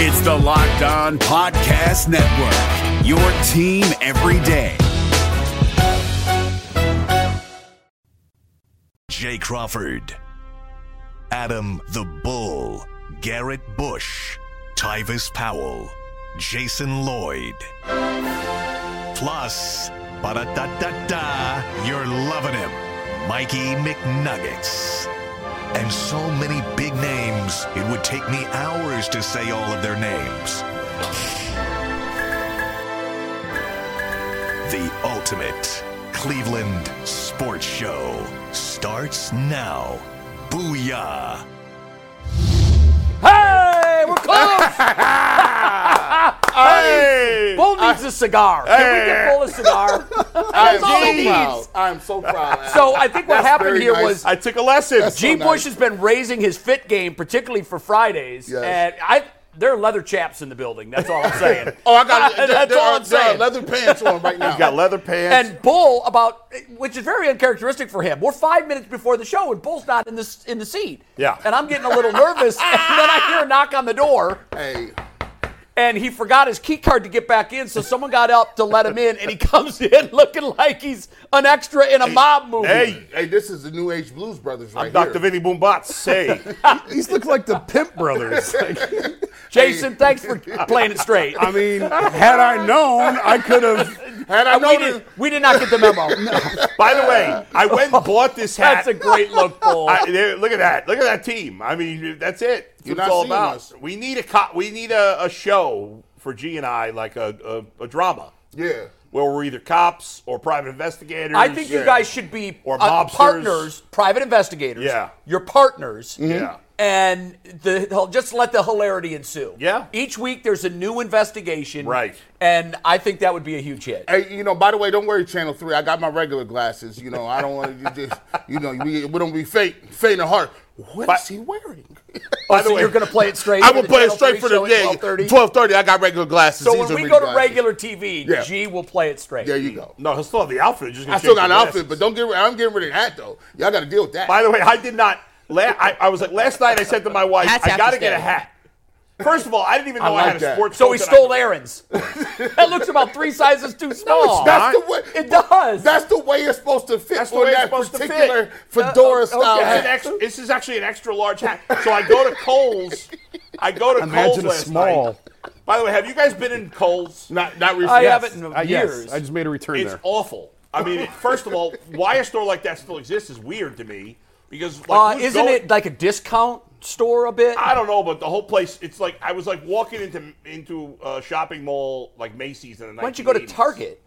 It's the Locked On Podcast Network, your team every day. Jay Crawford, Adam the Bull, Garrett Bush, Tyvis Powell, Jason Lloyd. Plus, ba da da da da, you're loving him, Mikey McNuggets. And so many big names, it would take me hours to say all of their names. The ultimate Cleveland sports show starts now. Booyah! Hey, we're close. hey, Bull needs a cigar. Can we get Bull a cigar? I am That's all he so needs. proud. I am so proud. So I think what That's happened very here nice. was I took a lesson. That's G. so Bush nice. has been raising his fit game, particularly for Fridays, Yes. and I. There are leather chaps in the building. That's all I'm saying. Oh, I got there, That's there all are, I'm there are saying. leather pants on right now. He's got leather pants. And Bull about, which is very uncharacteristic for him. We're five minutes before the show, and Bull's not in the in the seat. Yeah. And I'm getting a little nervous, and then I hear a knock on the door. Hey, and he forgot his key card to get back in, so someone got up to let him in, and he comes in looking like he's an extra in a mob movie. hey, hey, this is the New Age Blues Brothers right I'm Dr. here. Vinny Boombots. Hey, These look like the Pimp Brothers. Like, Jason, thanks for playing it straight. I mean, had I known, I could have. Had I we, known did, we did not get the memo. by the way, I went and bought this hat. That's a great look, Bull. I, look at that! Look at that team. I mean, that's it. That's You're it's not all about. us. We need a co- we need a, a show for G and I, like a, a, a drama yeah. where we're either cops or private investigators. I think you guys should be Or uh, mobsters. partners, private investigators. Yeah. Your partners. Yeah. And the, just let the hilarity ensue. Yeah. Each week there's a new investigation. Right. And I think that would be a huge hit. Hey, you know, by the way, don't worry, Channel 3. I got my regular glasses. You know, I don't want to just, you know, we, we don't be faint, faint of heart. What is But- he wearing? Oh, By the so way, you're going to play it straight? I for will the play it straight for the at yeah, 12:30? 1230. I got regular glasses. So These when we go to glasses. regular TV, Yeah. G will play it straight. There you go. no, he'll still have the outfit. Just gonna I still got the an outfit, glasses. but don't get. I'm getting rid of that though. Y'all got to deal with that. By the way, I did not. La- I, I was like last night. I said to my wife, Hats "I got to to get a hat." First of all, I didn't even know I, like had a that. sports. So coat he that I stole could- Aaron's. that looks about three sizes too small. That's the way. It does. That's the way it's supposed to fit That's the on way it's that supposed to fit. particular fedora Uh, style okay. It's an hat. extra, this is actually an extra large hat. So I go to Kohl's. I go to Kohl's Imagine a last small. night. By the way, have you guys been in Kohl's? Not not I recently. haven't in Uh, years. yes, I just made a return It's there. awful. I mean, it- first of all, why a store like that still exists is weird to me because uh, like who's isn't going- it like a discount store a bit? I don't know, but the whole place. It's like I was like walking into into a shopping mall like Macy's in the Why don't you go to 1980s. Target?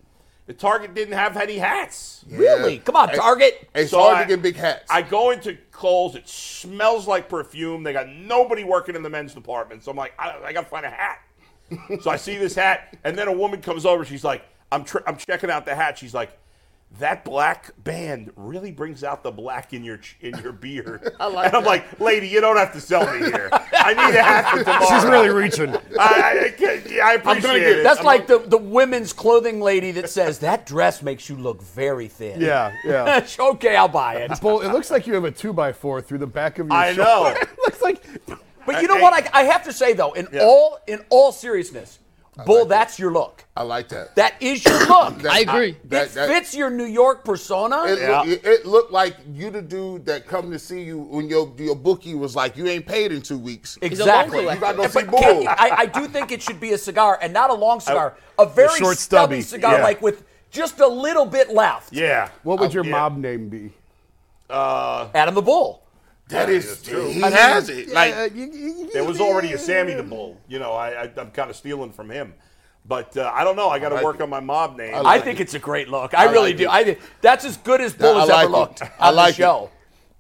The Target didn't have any hats. Really? Come on, Hey, Target. It's So hard I- to get big hats. I go into Kohl's. It smells like perfume. They got nobody working in the men's department. So I'm like, I, I got to find a hat. so I see this hat, and then a woman comes over. She's like, I'm tr- I'm checking out the hat. She's like, that black band really brings out the black in your in your beard. I like and I'm like, lady, you don't have to sell me here. I need a hat for tomorrow. She's really reaching. I, I, I, can't- yeah, I appreciate get it. it. That's I'm like the, the women's clothing lady that says that dress makes you look very thin. Yeah, yeah. okay, I'll buy it. Bull, it looks like you have a two by four through the back of your. I shoulder. know. it looks like. But you know what? I, I have to say though, in Yeah. all in all seriousness, Bull, that's your look. I like that. That is your look. That- I agree. that- it that- fits your New York persona. It, Yeah. it, it looked like you the dude that come to see you when your your bookie was like, you ain't paid in two weeks. Exactly. local You gotta go see but can- Bull. I, I do think it should be a cigar and not a long cigar. A very short, stubby, stubby. cigar, Yeah. like with just a little bit left. yeah. What would oh, your Yeah. mob name be? Uh, Adam the Bull. That is true. He has it. Like Uh, you- you- you- There was already a Sammy the Bull. You know, I, I, I'm kind of stealing from him. But uh, I don't know. I got to like work it. on my mob name. I like think it. it's a great look. I, really like do. it. I that's as good as Bull I has like ever it. looked I like the it. show.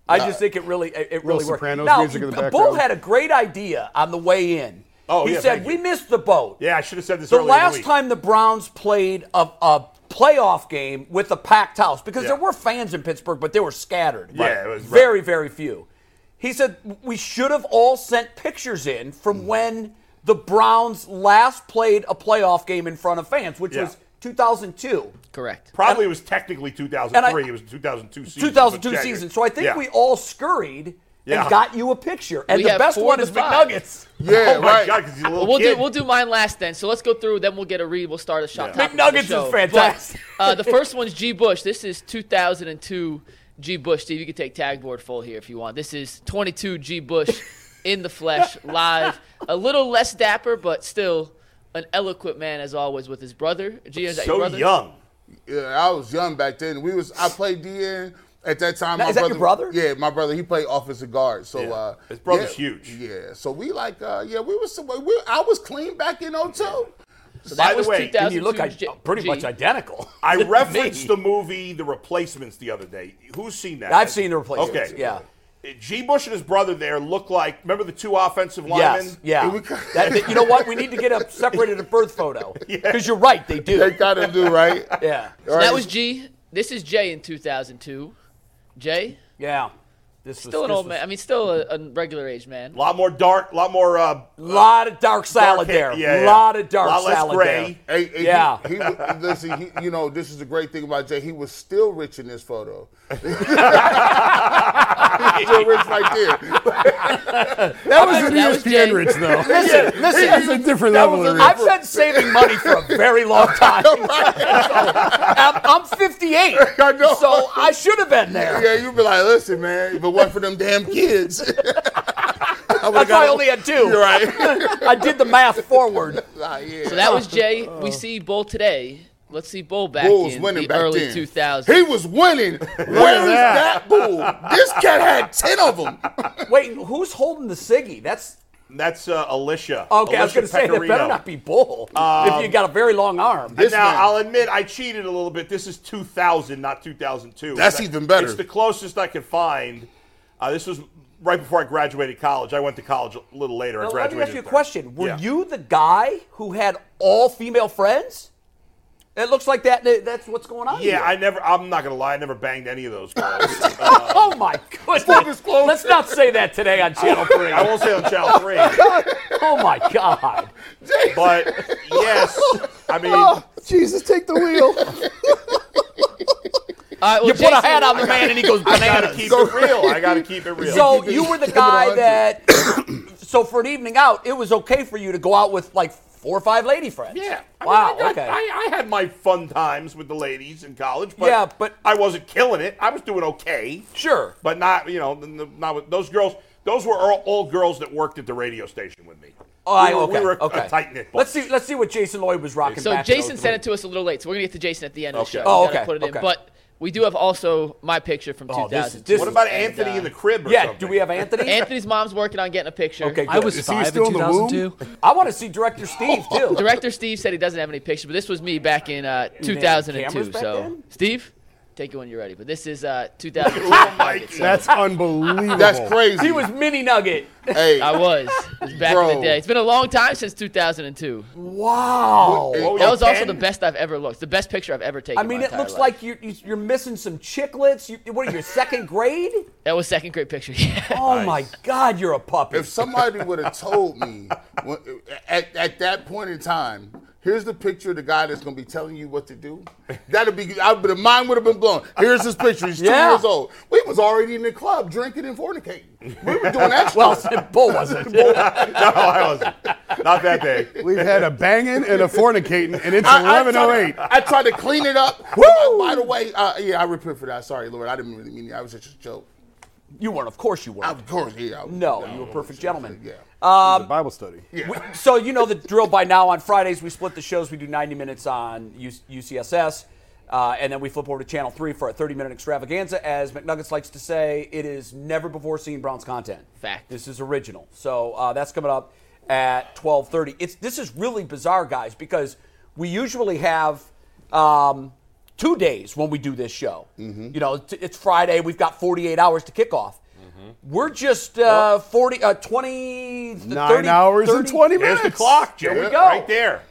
I just think it really, it, it really works. Sopranos Now, music in the Bull had a great idea on the way in. Oh, he yeah, said we missed the boat. yeah, I should have said this The earlier in last the week. time the Browns played a, a playoff game with a packed house, because Yeah. there were fans in Pittsburgh, but they were scattered. Yeah, it was- very, very few. He said we should have all sent pictures in from when the Browns last played a playoff game in front of fans, which Yeah. was 2002. Correct. Probably it was technically 2003. I- it was 2002 season. 2002 but check it. season. So I think Yeah. we all scurried Yeah. and got you a picture. And We the best one is five. McNuggets. Yeah, Oh my right. God, he's a little We'll kid. do we'll do mine last then. So let's go through. Then we'll get a read. We'll start a shot. Yeah. topic McNuggets the is fantastic. But, uh, the first one's G. Bush. This is 2002 G. Bush. Steve, you can take tag board full here if you want. This is 22 G. Bush in the flesh, live. A little less dapper, but still an eloquent man as always with his brother. G. Is that your so brother? young. Yeah, I was young back then. We was I played DN at that time. Now, my is that your brother? Yeah, my brother. He played offensive guard. So Yeah. uh, His brother's yeah, huge. Yeah. So we like uh, yeah we was we, I was clean back in 02. So By the was way, And you look i- G- pretty G. much identical. I referenced the movie The Replacements the other day. Who's seen that? I've seen The Replacements, Okay. yeah. Uh, G. Bush and his brother there look like. Remember the two offensive linemen? Yes, yeah. That- that- you know what? We need to get a separated a birth photo because you're right. They do. They gotta do right. yeah, So that was G. This is J in 2002. J. yeah. This was Still an this old was- man. I mean, still a, a regular age man. A lot more dark, a lot more. Uh, lot of dark salad dark hair- there. Yeah, yeah. lot of dark lot less salad gray. there. Hey, hey, Yeah. He, he, was- listen, he, you know, this is the great thing about Jay. He was still rich in this photo. still rich right there. That was an that was ESPN rich though. Listen, listen. That's a different level of rich. I've been saving money for a very long time. So, I'm, I'm 58, I know. so I should have been there. Yeah, you'd be like, listen, man, if it wasn't for them damn kids. That's why I only had 2 You're right. I did the math forward. Ah, yeah. So that was Jay. We see Bull today. Let's see Bull back Bull was in winning the back early then. 2000s. He was winning. Where is that. bull? This cat had ten of them. Wait, who's holding the ciggy? That's that's uh, Alicia. okay. I was going to say that better not be Bull if you got a very long arm. This now, man- I'll admit I cheated a little bit. This is 2000, not 2002. That's That- even better. It's the closest I could find. Uh, this was right before I graduated college. I went to college a little later. I Now, let graduated. me ask you a third. question. Were Yeah. you the guy who had all female friends? It looks like that. That's what's going on. Yeah, here. I never. I'm not gonna lie. I never banged any of those girls. Oh my goodness! disclosure. Let's not say that today on Channel Three. I won't say on Channel Three, Oh my God! but yes, I mean, Oh, Jesus, take the wheel. All right, well, You put a hat on the man and he goes I gotta bananas. keep it real. I gotta keep it real. So you were the guy that. so for an evening out, it was okay for you to go out with like four or five lady friends. yeah. I Wow. mean, I got- okay. I, I had my fun times with the ladies in college, but Yeah, but- I wasn't killing it. I was doing okay. sure. but not you know n- n- not with those girls. Those were all, all girls that worked at the radio station with me. Oh, I, we were, okay. we were okay. a tight knit. Let's see. Let's see what Jason Lloyd was rocking. So back Jason sent it to us a little late, so we're gonna get to Jason at the end of the show. Oh, We gotta okay, Put it in, but we do have also my picture from Oh, this is- 2002. this What is- about And, Anthony uh, in the crib? Or Yeah. something? Do we have Anthony? Anthony's mom's working on getting a picture. Okay. I good. was Is he five still in in 2002. I want to see director Steve too. Director Steve said he doesn't have any pictures, but this was me back in uh, 2002. So then? Steve, take it when you're ready. But this is uh, 2002. Oh, Mikey. So That's unbelievable. That's crazy. He was mini nugget. Hey, I was. It was back in the day. It's been a long time since 2002. Wow. That was also Ken? the best I've ever looked. The best picture I've ever taken. I in mean, my it looks life. like you're you're missing some chiclets. You, what are you, second grade? that was second grade picture. Yeah. Oh my God, you're a puppy. if somebody would have told me at, at that point in time, here's the picture of the guy that's going to be telling you what to do, that'd be, I, but mine would have been blown. Here's his picture. He's two Yeah. years old. We was already in the club drinking and fornicating. We were doing that well, stuff. Bull wasn't. no, I wasn't. Not that day. We've had a banging and a fornicating, and it's I, I, tried 11:08. I tried to clean it up. By, by the way, uh, yeah, I repent for that. Sorry, Lord. I didn't really mean it. I was just a joke. You weren't. Of course you weren't. Of course, yeah. I- No, yeah, you were a I perfect gentleman. Yeah. It's a Bible study. We- so you know the drill by now. On Fridays, we split the shows. We do 90 minutes on UCSS, uh, and then we flip over to Channel 3 for a 30-minute extravaganza. As McNuggets likes to say, it is never before seen Browns content. Fact. This is original. So uh, that's coming up at 12:30. It's this is really bizarre, guys, because we usually have. Um, Two days when we do this show. You know, it's, it's Friday. We've got 48 hours to kick off. We're just uh, 40, uh, 20, Nine 30 hours and 30 20 There's minutes. the clock, Joe. There we go. Right there.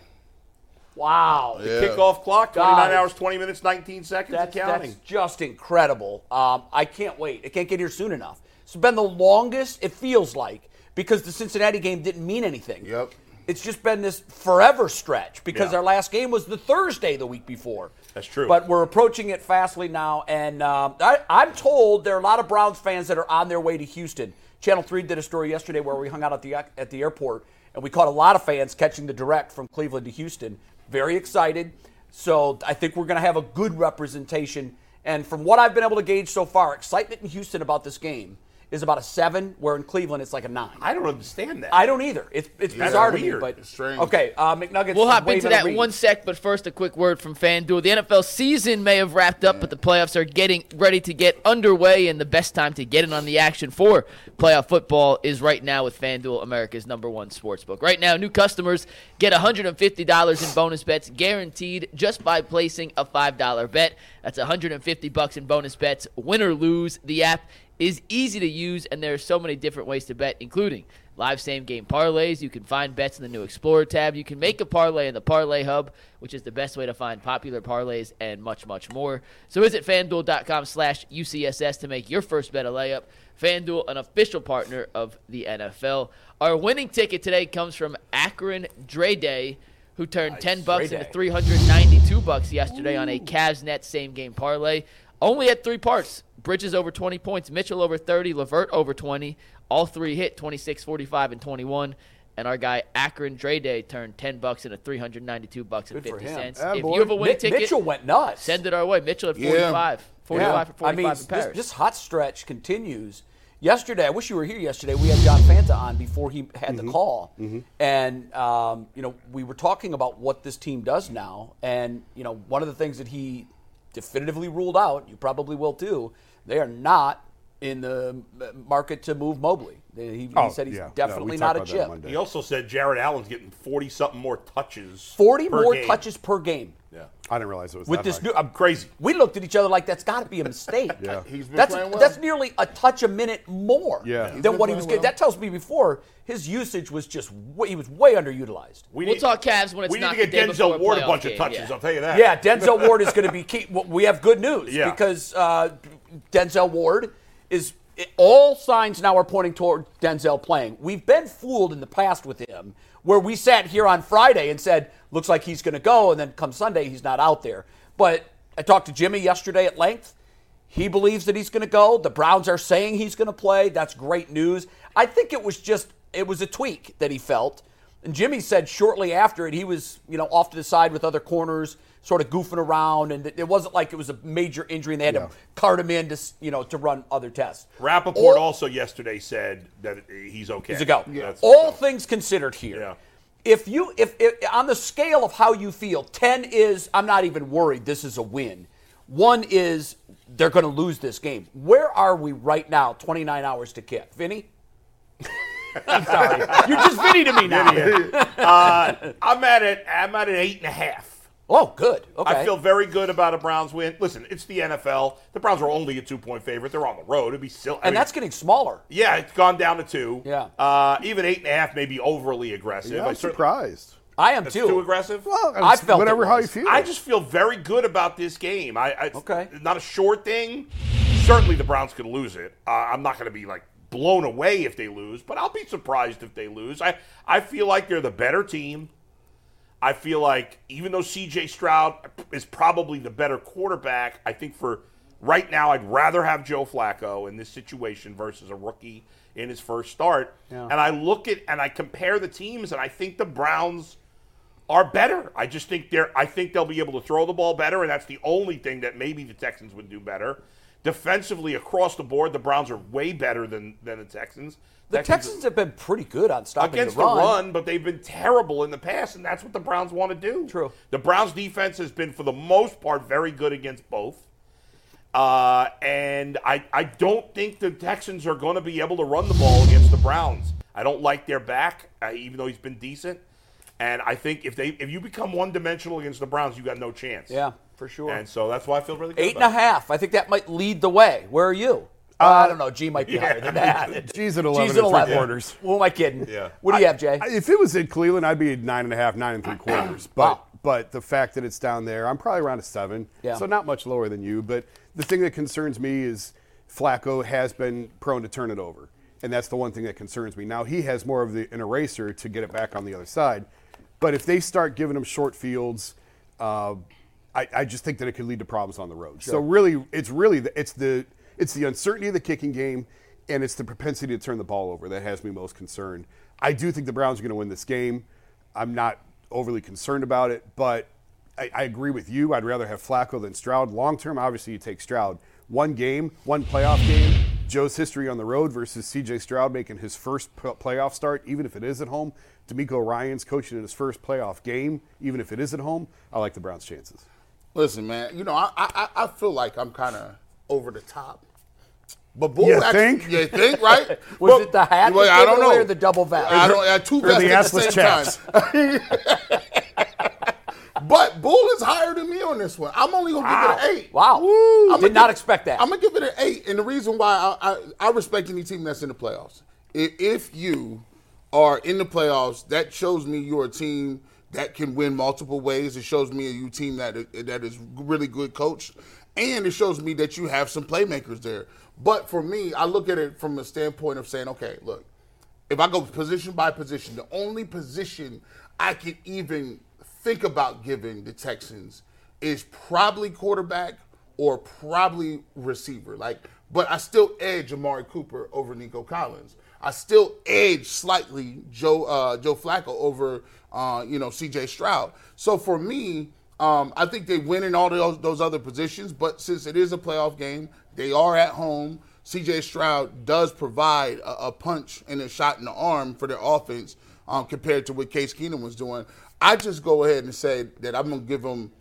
Wow. Yeah. Kickoff clock, 29 Guys. hours, 20 minutes, 19 seconds, That's, and counting. that's just incredible. Um, I can't wait. I can't get here soon enough. It's been the longest, it feels like, because the Cincinnati game didn't mean anything. Yep. it's just been this forever stretch because Yeah. our last game was the Thursday the week before. That's true. But we're approaching it fastly now, and um, I, I'm told there are a lot of Browns fans that are on their way to Houston. Channel Three did a story yesterday where we hung out at the at the airport, and we caught a lot of fans catching the direct from Cleveland to Houston. Very excited. So I think we're going to have a good representation. And from what I've been able to gauge so far, excitement in Houston about this game is about a seven, where in Cleveland it's like a nine. I don't understand that. I don't either. It's it's That's bizarre to me, but It's strange. okay. Uh, McNuggets. We'll hop into that read. in one sec, but first a quick word from FanDuel. The NFL season may have wrapped up, but the playoffs are getting ready to get underway, and the best time to get in on the action for playoff football is right now with FanDuel, America's number one sportsbook. Right now, new customers get $150 in bonus bets guaranteed just by placing a $5 bet. That's 150 bucks in bonus bets, win or lose. The app is easy to use, and there are so many different ways to bet, including live same game parlays. You can find bets in the new Explorer tab. You can make a parlay in the Parlay Hub, which is the best way to find popular parlays and much, much more. So visit fanduel.com slash UCSS to make your first bet a layup. FanDuel, an official partner of the NFL. Our winning ticket today comes from Akron Dre Day, who turned 10 bucks into Day. 392 bucks yesterday on a Cavs net same game parlay. Only had three parts. Bridges over 20 points, Mitchell over 30, Lavert over 20. All three hit 26, 45, and 21. And our guy Akron Dre Day turned 10 bucks into 392 bucks and Good for 50 him. cents. Attaboy. If you have a winning Mi- ticket, Mitchell went nuts. send it our way. Mitchell at Yeah. 45. 45 for 45 I mean, in this, Paris. this hot stretch continues. Yesterday, I wish you were here yesterday. We had John Fanta on before he had Mm-hmm. the call, and um, you know we were talking about what this team does now. And you know one of the things that he definitively ruled out, you probably will too. They are not in the market to move Mobley. He, he Oh, said he's yeah. Definitely we not a chip. He also said Jarrett Allen's getting 40 something more touches. 40 per more game. touches per game. Yeah. I didn't realize it was with that this high. new. I'm Crazy. We looked at each other like that's got to be a mistake. Yeah. He's been that's playing well. that's nearly a touch a minute more Yeah. He's than what he playing was getting. well. That tells me before his usage was just way, he was way underutilized. We We'll need- talk Cavs when it's We need to get the day before Denzel Ward a playoff bunch game, of touches. yeah. I'll tell you that. Yeah, Denzel Ward is going to be key. well, We have good news Yeah. because uh, Denzel Ward is. All signs now are pointing toward Denzel playing. We've been fooled in the past with him, where we sat here on Friday and said, "Looks like he's going to go," and then come Sunday, he's not out there. But I talked to Jimmy yesterday at length. He believes that he's going to go. The Browns are saying he's going to play. That's great news. I think it was just it was a tweak that he felt. And Jimmy said shortly after it, he was you know off to the side with other corners, sort of goofing around, and it wasn't like it was a major injury and they had Yeah. to cart him in to you know to run other tests. Rappaport All- also yesterday said that he's okay. He's a go. That's- All things considered here. Yeah. If you if, if on the scale of how you feel, ten is I'm not even worried. This is a win. One is they're going to lose this game. Where are we right now? 29 hours to kick. Vinny. I'm sorry. You're just Vinny to me now. Uh, I'm at it. I'm at an eight and a half. Oh, good. Okay. I feel very good about a Browns win. Listen, it's the NFL. The Browns are only a two point favorite. They're on the road. It'd be silly. I and mean, that's getting smaller. yeah, it's gone down to two. Yeah. Uh, even eight and a half may be overly aggressive. Yeah, I I'm certainly- surprised. I am too. too aggressive. Well, I felt whatever how you feel. I just feel very good about this game. I, I Okay. not a short thing. Certainly, the Browns could lose it. Uh, I'm not going to be like blown away if they lose, but I'll be surprised if they lose. I I feel like they're the better team. I feel like even though C.J. Stroud is probably the better quarterback, I think for right now I'd rather have Joe Flacco in this situation versus a rookie in his first start. And I look at and I compare the teams, and I think the Browns are better. I just think they're I think they'll be able to throw the ball better, and that's the only thing that maybe the Texans would do better. Defensively across the board, the Browns are way better than than the Texans. The Texans have been pretty good on stopping against the the run. run, but they've been terrible in the past, and that's what the Browns want to do. True. The Browns defense has been, for the most part, very good against both. Uh, and I, I don't think the Texans are going to be able to run the ball against the Browns. I don't like their back, uh, even though he's been decent. And I think if they if you become one dimensional against the Browns, you got no chance. Yeah, for sure. And so that's why I feel really good. Eight and a it. I think that might lead the way. Where are you? Uh, I don't know. G might be higher than that. G's at 11 G's and at three 11. quarters. Who am I kidding? Yeah. What do you have, Jay? If it was in Cleveland, I'd be at nine and a half, nine and three quarters. But Wow. but the fact that it's down there, I'm probably around a seven. Yeah. So not much lower than you. But the thing that concerns me is Flacco has been prone to turn it over. and that's the one thing that concerns me. Now he has more of the, an eraser to get it back on the other side, but if they start giving him short fields, uh, I, I just think that it could lead to problems on the road. So really, it's really the, it's the it's the uncertainty of the kicking game, and it's the propensity to turn the ball over that has me most concerned. I do think the Browns are going to win this game. I'm not overly concerned about it, but I, I agree with you. I'd rather have Flacco than Stroud. Long term, obviously, you take Stroud. One game, one playoff game. Joe's history on the road versus C.J. Stroud making his first p- playoff start, even if it is at home. DeMeco Ryans coaching in his first playoff game, even if it is at home. I like the Browns' chances. Listen, man. You know, I I, I feel like I'm kind of over the top. But Bull You actually, think? You think, right? Was Well, it the hat? Well, I don't know. Or the double vest? I don't. I two vests at the same chaps. time. but Bull is higher than me on this one. I'm only gonna give it an eight. Wow. I'm Did not give- expect that. I'm gonna give it an eight, and the reason why I, I, I respect any team that's in the playoffs. If, if you are in the playoffs, that shows me you're a team that can win multiple ways. It shows me a you team that that is really good coach, and it shows me that you have some playmakers there. But for me, I look at it from a standpoint of saying, okay, look, if I go position by position, the only position I can even think about giving the Texans is probably quarterback or probably receiver. Like, but I still edge Amari Cooper over Nico Collins. I still edge slightly Joe uh, Joe Flacco over uh, you know C.J. Stroud. So for me, um, I think they win in all those, those other positions. But since it is a playoff game, they are at home. C.J. Stroud does provide a, a punch and a shot in the arm for their offense um, compared to what Case Keenum was doing. I just go ahead and say that I'm to give them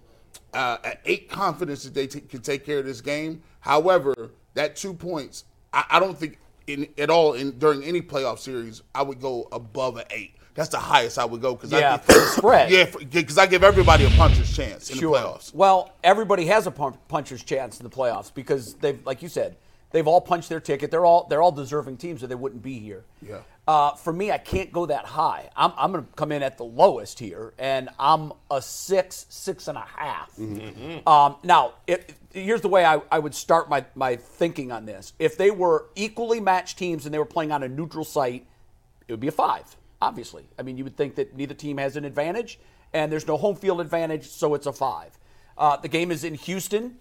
uh, eight confidence that they t- can take care of this game. However, that two points, I, I don't think in, at all in during any playoff series I would go above an eight. That's the highest I would go because Yeah, I for the spread. Yeah, because I give everybody a puncher's chance in Sure. the playoffs. Well, everybody has a puncher's chance in the playoffs because they've, like you said, they've all punched their ticket. They're all they're all deserving teams, or they wouldn't be here. Yeah. Uh, for me, I can't go that high. I'm, I'm going to come in at the lowest here, and I'm a six, six and a half. Um, now, it, here's the way I, I would start my, my thinking on this. If they were equally matched teams and they were playing on a neutral site, it would be a five, obviously. I mean, you would think that neither team has an advantage, and there's no home field advantage, so it's a five. Uh, the game is in Houston,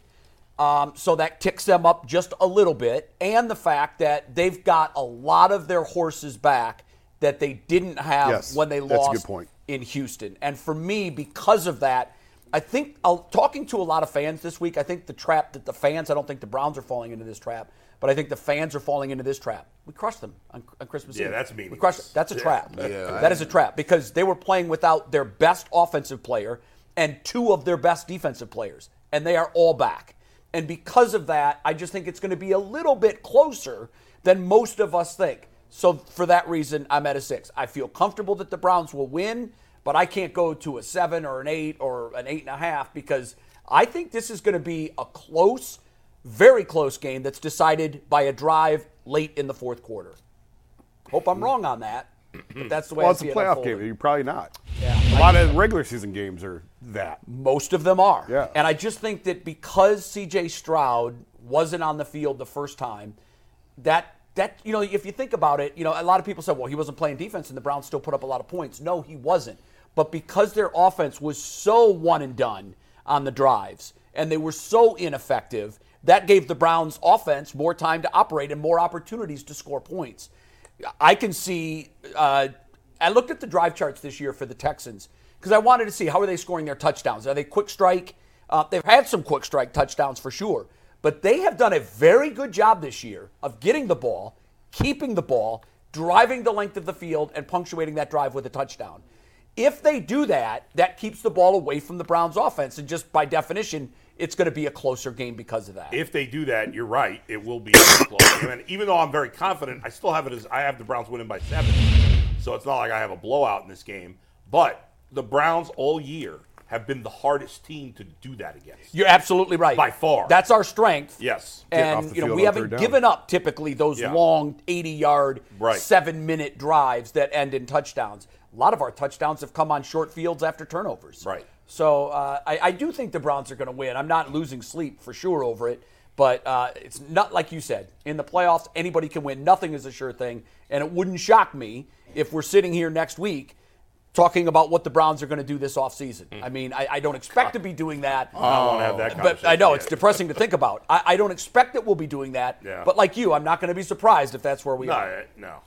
um, so that ticks them up just a little bit, and the fact that they've got a lot of their horses back that they didn't have Yes, when they that's a lost good point. in Houston. And for me, because of that, I think uh, talking to a lot of fans this week, I think the trap that the fans, I don't think the Browns are falling into this trap, but I think the fans are falling into this trap. We crushed them on, on Christmas Yeah, Eve. that's We crushed them. That's a Yeah. trap. Yeah, that is a trap because they were playing without their best offensive player and two of their best defensive players, and they are all back. And because of that, I just think it's going to be a little bit closer than most of us think. So for that reason, I'm at a six. I feel comfortable that the Browns will win, but I can't go to a seven or an eight or an eight and a half because I think this is going to be a close, very close game that's decided by a drive late in the fourth quarter. Hope I'm wrong on that, but mm-hmm. that's the way Well, I it's a playoff unfolding. game. You're probably not. Yeah. A lot of regular season games are that. Most of them are. Yeah. And I just think that because CJ Stroud wasn't on the field the first time, that that you know, if you think about it, you know, a lot of people said, well, he wasn't playing defense and the Browns still put up a lot of points. No, he wasn't. But because their offense was so one and done on the drives and they were so ineffective, that gave the Browns offense more time to operate and more opportunities to score points. I can see. Uh, I looked at the drive charts this year for the Texans because I wanted to see how are they scoring their touchdowns. Are they quick strike? Uh, they've had some quick strike touchdowns for sure, but they have done a very good job this year of getting the ball, keeping the ball, driving the length of the field, and punctuating that drive with a touchdown. If they do that, that keeps the ball away from the Browns' offense, and just by definition, it's going to be a closer game because of that. If they do that, you're right. It will be a close game. And even though I'm very confident, I still have it as I have the Browns winning by seven. So it's not like I have a blowout in this game. But the Browns all year have been the hardest team to do that against. You're absolutely right. By far. That's our strength. Yes. And you know, we haven't given up typically those Yeah. long 80-yard, Right. 7-minute drives that end in touchdowns. A lot of our touchdowns have come on short fields after turnovers. Right. So uh, I, I do think the Browns are going to win. I'm not losing sleep for sure over it. But uh, it's not like you said. In the playoffs, anybody can win. Nothing is a sure thing. And it wouldn't shock me if we're sitting here next week talking about what the Browns are going to do this offseason. I mean, I, I don't expect to be doing that. I don't want to have that But. I know it's depressing to think about. I, I don't expect that we'll be doing that. Yeah. But like you, I'm not going to be surprised if that's where we No, are. no.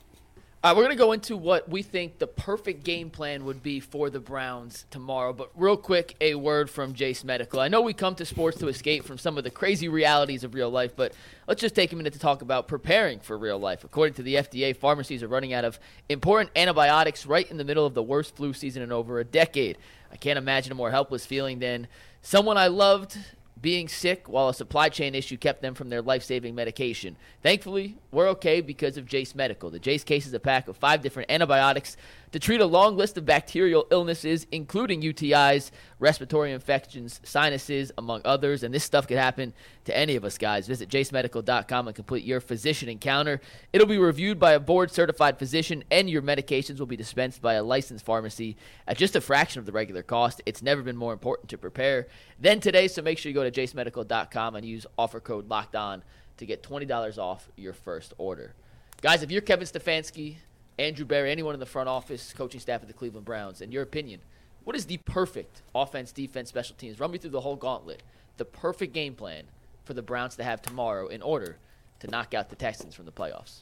All right, we're going to go into what we think the perfect game plan would be for the Browns tomorrow. But real quick, a word from Jace Medical. I know we come to sports to escape from some of the crazy realities of real life, but let's just take a minute to talk about preparing for real life. According to the FDA, pharmacies are running out of important antibiotics right in the middle of the worst flu season in over a decade. I can't imagine a more helpless feeling than someone I loved being sick while a supply chain issue kept them from their life saving medication. Thankfully, we're okay because of Jace Medical. The Jace case is a pack of five different antibiotics to treat a long list of bacterial illnesses, including UTIs, respiratory infections, sinuses, among others. And this stuff could happen to any of us, guys. Visit jacemedical.com and complete your physician encounter. It'll be reviewed by a board certified physician, and your medications will be dispensed by a licensed pharmacy at just a fraction of the regular cost. It's never been more important to prepare than today, so make sure you go to jacemedical.com and use offer code locked on to get $20 off your first order. Guys, if you're Kevin Stefanski, Andrew Berry, anyone in the front office, coaching staff of the Cleveland Browns, in your opinion, what is the perfect offense, defense, special teams? Run me through the whole gauntlet. The perfect game plan for the Browns to have tomorrow in order to knock out the Texans from the playoffs.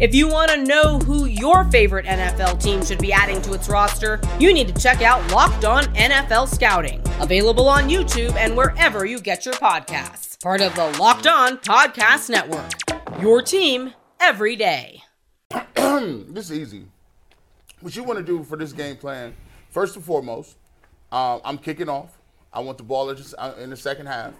If you want to know who your favorite NFL team should be adding to its roster, you need to check out Locked On NFL Scouting, available on YouTube and wherever you get your podcasts. Part of the Locked On Podcast Network. Your team every day. this is easy. What you want to do for this game plan, first and foremost, um, I'm kicking off. I want the ball in the- uh, second half.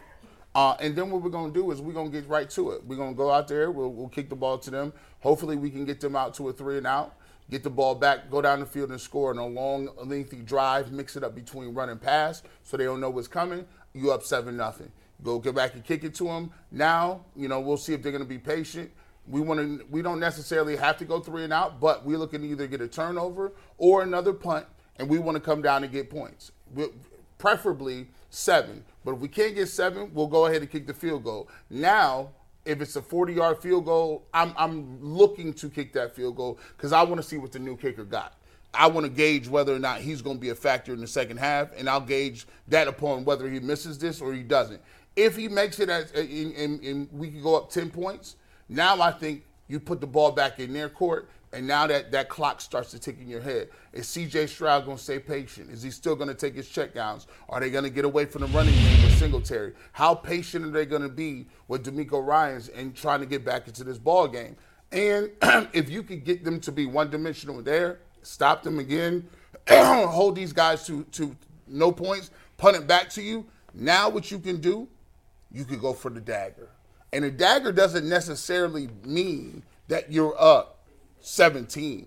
Uh, and then what we're going to do is we're going to get right to it. We're going to go out there. We'll, we'll kick the ball to them. Hopefully, we can get them out to a three and out, get the ball back, go down the field and score on a long, lengthy drive, mix it up between run and pass so they don't know what's coming. You up 7 nothing. Go get back and kick it to them. Now, you know, we'll see if they're going to be patient. We want to. We don't necessarily have to go three and out, but we're looking to either get a turnover or another punt, and we want to come down and get points. We- Preferably seven, but if we can't get seven, we'll go ahead and kick the field goal. Now, if it's a 40-yard field goal, I'm I'm looking to kick that field goal because I want to see what the new kicker got. I want to gauge whether or not he's going to be a factor in the second half, and I'll gauge that upon whether he misses this or he doesn't. If he makes it as and, and, and we can go up 10 points, now I think you put the ball back in their court, and now that, that clock starts to tick in your head. Is CJ Stroud going to stay patient? Is he still going to take his checkdowns? Are they going to get away from the running game with Singletary? How patient are they going to be with DeMeco Ryans and trying to get back into this ball game? And if you could get them to be one dimensional there, stop them again, hold these guys to, to no points, punt it back to you. Now, what you can do, you could go for the dagger. And a dagger doesn't necessarily mean that you're up 17.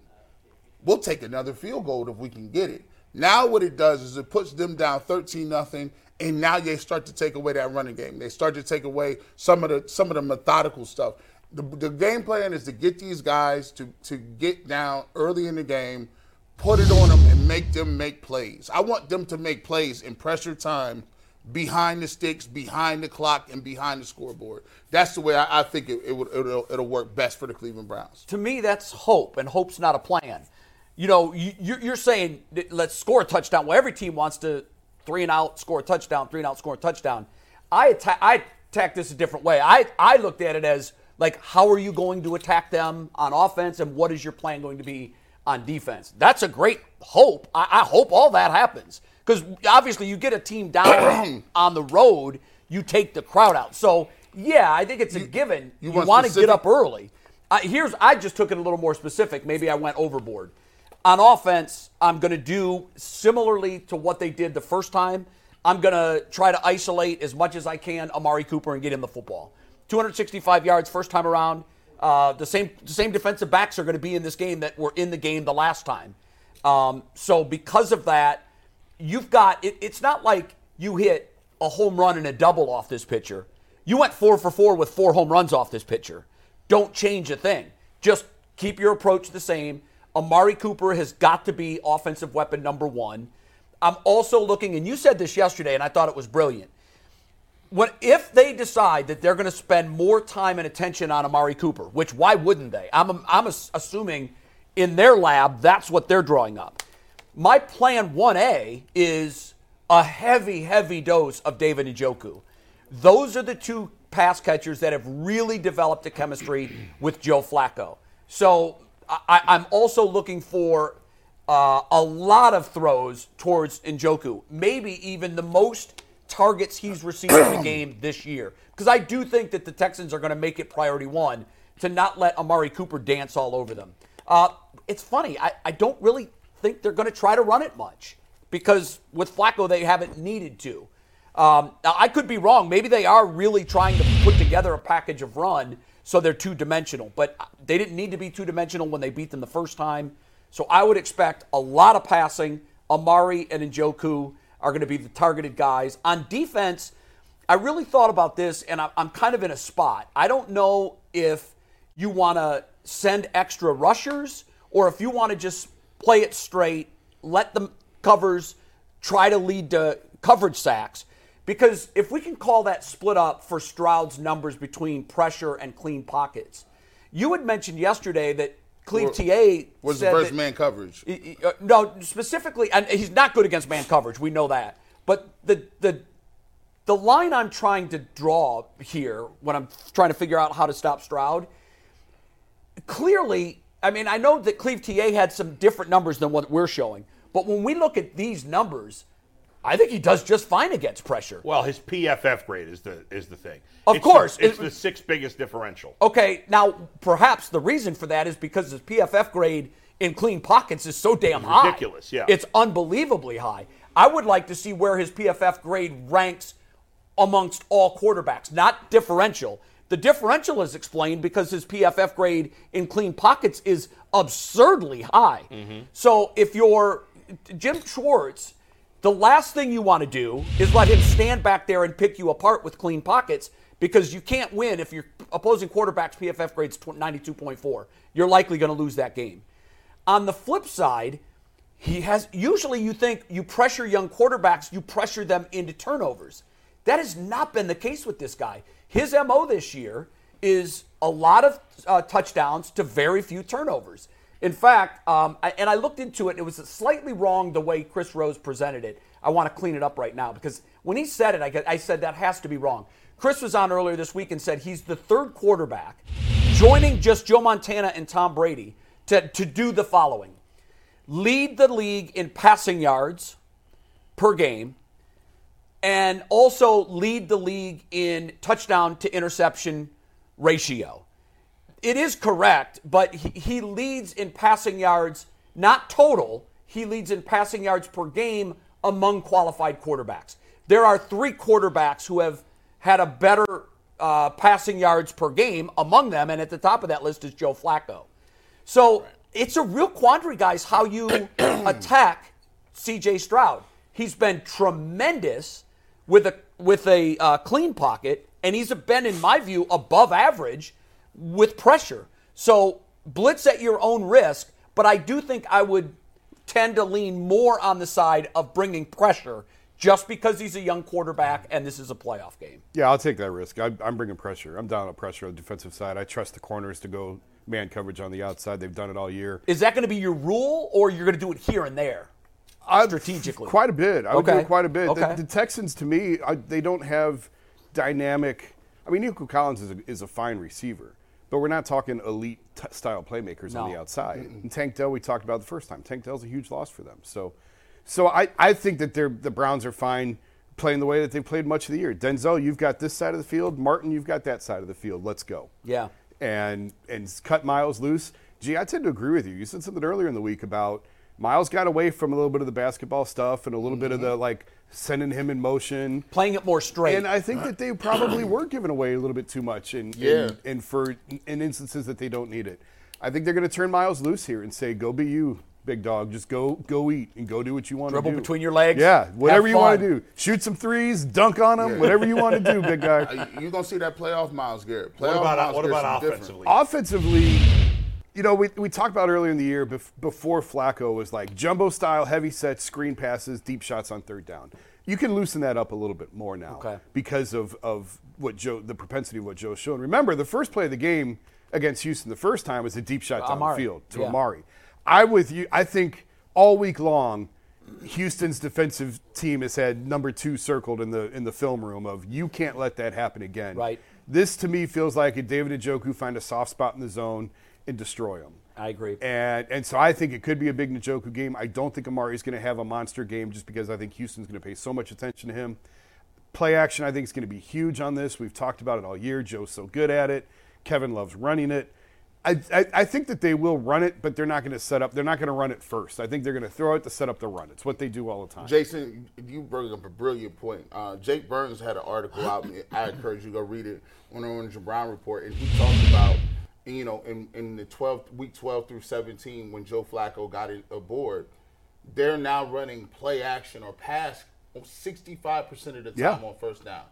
We'll take another field goal if we can get it. Now, what it does is it puts them down 13 nothing, and now they start to take away that running game. They start to take away some of the some of the methodical stuff. The, the game plan is to get these guys to to get down early in the game, put it on them, and make them make plays. I want them to make plays in pressure time behind the sticks, behind the clock, and behind the scoreboard. That's the way I, I think it, it would it'll, it'll work best for the Cleveland Browns. to me, that's hope, and hope's not a plan. You know, you, you're you're saying let's score a touchdown. Well, every team wants to three and out, score a touchdown, three and out, score a touchdown. I attack, I attack this a different way. I, I looked at it as like, how are you going to attack them on offense, and what is your plan going to be on defense? That's a great hope. I, I hope all that happens because obviously you get a team down on the road, you take the crowd out. So yeah, I think it's a given. you You, want want to get up early. Uh, here's I just took it a little more specific. Maybe I went overboard. On offense, I'm going to do similarly to what they did the first time. I'm going to try to isolate as much as I can Amari Cooper and get him the football. 265 yards first time around. Uh, the same the same defensive backs are going to be in this game that were in the game the last time. Um, so because of that, you've got it, it's not like you hit a home run and a double off this pitcher. You went four for four with four home runs off this pitcher. Don't change a thing. Just keep your approach the same. Amari Cooper has got to be offensive weapon number one. I'm also looking, and you said this yesterday, and I thought it was brilliant when if they decide that they're going to spend more time and attention on Amari Cooper, which why wouldn't they? I'm I'm assuming in their lab that's what they're drawing up. My plan 1A is a heavy heavy dose of David Njoku. Those are the two pass catchers that have really developed a chemistry with Joe Flacco. So I, I'm also looking for uh, a lot of throws towards Njoku, maybe even the most targets he's received in the game this year. Because I do think that the Texans are going to make it priority one to not let Amari Cooper dance all over them. Uh, it's funny. I, I don't really think they're going to try to run it much because with Flacco, they haven't needed to. Um, I could be wrong. Maybe they are really trying to put together a package of run so they're two dimensional, but they didn't need to be two dimensional when they beat them the first time. So I would expect a lot of passing. Amari and Njoku are going to be the targeted guys. On defense, I really thought about this, and I'm kind of in a spot. I don't know if you want to send extra rushers or if you want to just play it straight, let the covers try to lead to coverage sacks. Because if we can call that split up for Stroud's numbers between pressure and clean pockets, you had mentioned yesterday that Cleve TA was the first man coverage. Uh, no, specifically, and he's not good against man coverage. We know that. But the the the line I'm trying to draw here when I'm trying to figure out how to stop Stroud, clearly, I mean, I know that Cleve TA had some different numbers than what we're showing, but when we look at these numbers, I think he does just fine against pressure. Well, his PFF grade is the is the thing. Of it's course, the, it's it, the sixth biggest differential. Okay, now perhaps the reason for that is because his PFF grade in clean pockets is so damn it's high. Ridiculous, yeah. It's unbelievably high. I would like to see where his PFF grade ranks amongst all quarterbacks, not differential. The differential is explained because his PFF grade in clean pockets is absurdly high. Mm-hmm. So if you're Jim Schwartz the last thing you want to do is let him stand back there and pick you apart with clean pockets because you can't win if your opposing quarterback's PFF grade's 92.4. You're likely going to lose that game. On the flip side, he has usually you think you pressure young quarterbacks, you pressure them into turnovers. That has not been the case with this guy. His MO this year is a lot of uh, touchdowns to very few turnovers. In fact, um, I, and I looked into it, it was slightly wrong the way Chris Rose presented it. I want to clean it up right now because when he said it, I, I said that has to be wrong. Chris was on earlier this week and said he's the third quarterback, joining just Joe Montana and Tom Brady, to, to do the following lead the league in passing yards per game, and also lead the league in touchdown to interception ratio it is correct, but he, he leads in passing yards, not total. He leads in passing yards per game among qualified quarterbacks. There are three quarterbacks who have had a better uh, passing yards per game among them, and at the top of that list is Joe Flacco. So it's a real quandary, guys, how you attack C.J. Stroud. He's been tremendous with a with a uh, clean pocket, and he's been, in my view, above average with pressure. So blitz at your own risk, but I do think I would tend to lean more on the side of bringing pressure just because he's a young quarterback and this is a playoff game. Yeah, I'll take that risk. I, am bringing pressure. I'm down on pressure on the defensive side. I trust the corners to go man coverage on the outside. They've done it all year. Is that going to be your rule, or you're going to do it here and there? Strategically, quite a bit. I would okay. do it quite a bit. Okay. The, the Texans, to me, I, they don't have dynamic. I mean, Nico Collins is a, is a fine receiver, but we're not talking elite t- style playmakers no. on the outside. Mm-mm. And Tank Dell, we talked about the first time. Tank Dell's a huge loss for them. So, so I, I think that they're, the Browns are fine playing the way that they've played much of the year. Denzel, you've got this side of the field. Martin, you've got that side of the field. Let's go. Yeah. And and cut Myles loose. Gee, I tend to agree with you. You said something earlier in the week about Myles got away from a little bit of the basketball stuff and a little mm-hmm. bit of the like sending him in motion. Playing it more straight. And I think that they probably were giving away a little bit too much, and Yeah. and, and for in instances that they don't need it. I think they're going to turn Myles loose here and say, "Go be you, big dog. Just go go eat and go do what you want Dribble to do. between your legs. Yeah, whatever you want to do. Shoot some threes, dunk on them, Yeah. whatever you want to do, big guy." You're gonna see that playoff Myles Garrett. What about Myles what Garrett's about different. offensively? You know, we, we talked about earlier in the year bef- before Flacco was like jumbo style, heavy sets, screen passes, deep shots on third down. You can loosen that up a little bit more now Okay. because of, of what Joe, the propensity of what Joe's shown. Remember, the first play of the game against Houston the first time was a deep shot down Amari. the field to Yeah. Amari. I with you. I think all week long, Houston's defensive team has had number two circled in the in the film room of you can't let that happen again. Right. This to me feels like a David Njoku find a soft spot in the zone and destroy them. I agree. And and so I think it could be a big Njoku game. I don't think Amari's going to have a monster game just because I think Houston's going to pay so much attention to him. Play action, I think, is going to be huge on this. We've talked about it all year. Joe's so good at it. Kevin loves running it. I, I, I think that they will run it, but they're not going to set up. They're not going to run it first. I think they're going to throw it to set up the run. It's what they do all the time. Jason, you bring up a brilliant point. Uh, Jake Burns had an article out. I encourage you to go read it on the Orange and Brown report, and he talked about, you know, in, in the 12 week 12 through 17 when Joe Flacco got it aboard, they're now running play action or pass 65% of the time Yeah. on first down.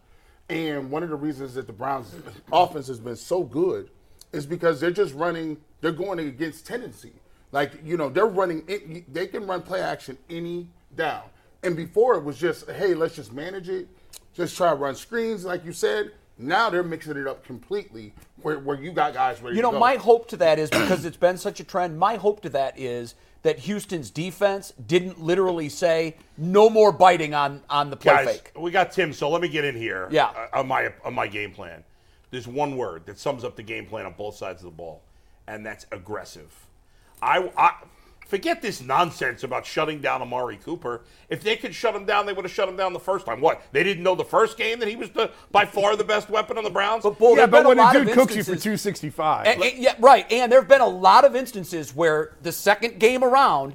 And one of the reasons that the Browns' offense has been so good is because they're just running, they're going against tendency. Like, you know, they're running, it- they can run play action any down. And before it was just, hey, let's just manage it, just try to run screens, like you said. Now they're mixing it up completely where, where you got guys ready You to know, go. my hope to that is because it's been such a trend. My hope to that is that Houston's defense didn't literally say no more biting on on the play Guys, fake. we got Tim, so let me get in here. Yeah. uh, on my on my game plan. There's one word that sums up the game plan on both sides of the ball, and that's aggressive. I, I forget this nonsense about shutting down Amari Cooper. If they could shut him down, they would have shut him down the first time. What? They didn't know the first game that he was the by far the best weapon on the Browns. But Bull, yeah, but when a a dude cooks you for 265, And- and- yeah, right. And there have been a lot of instances where the second game around,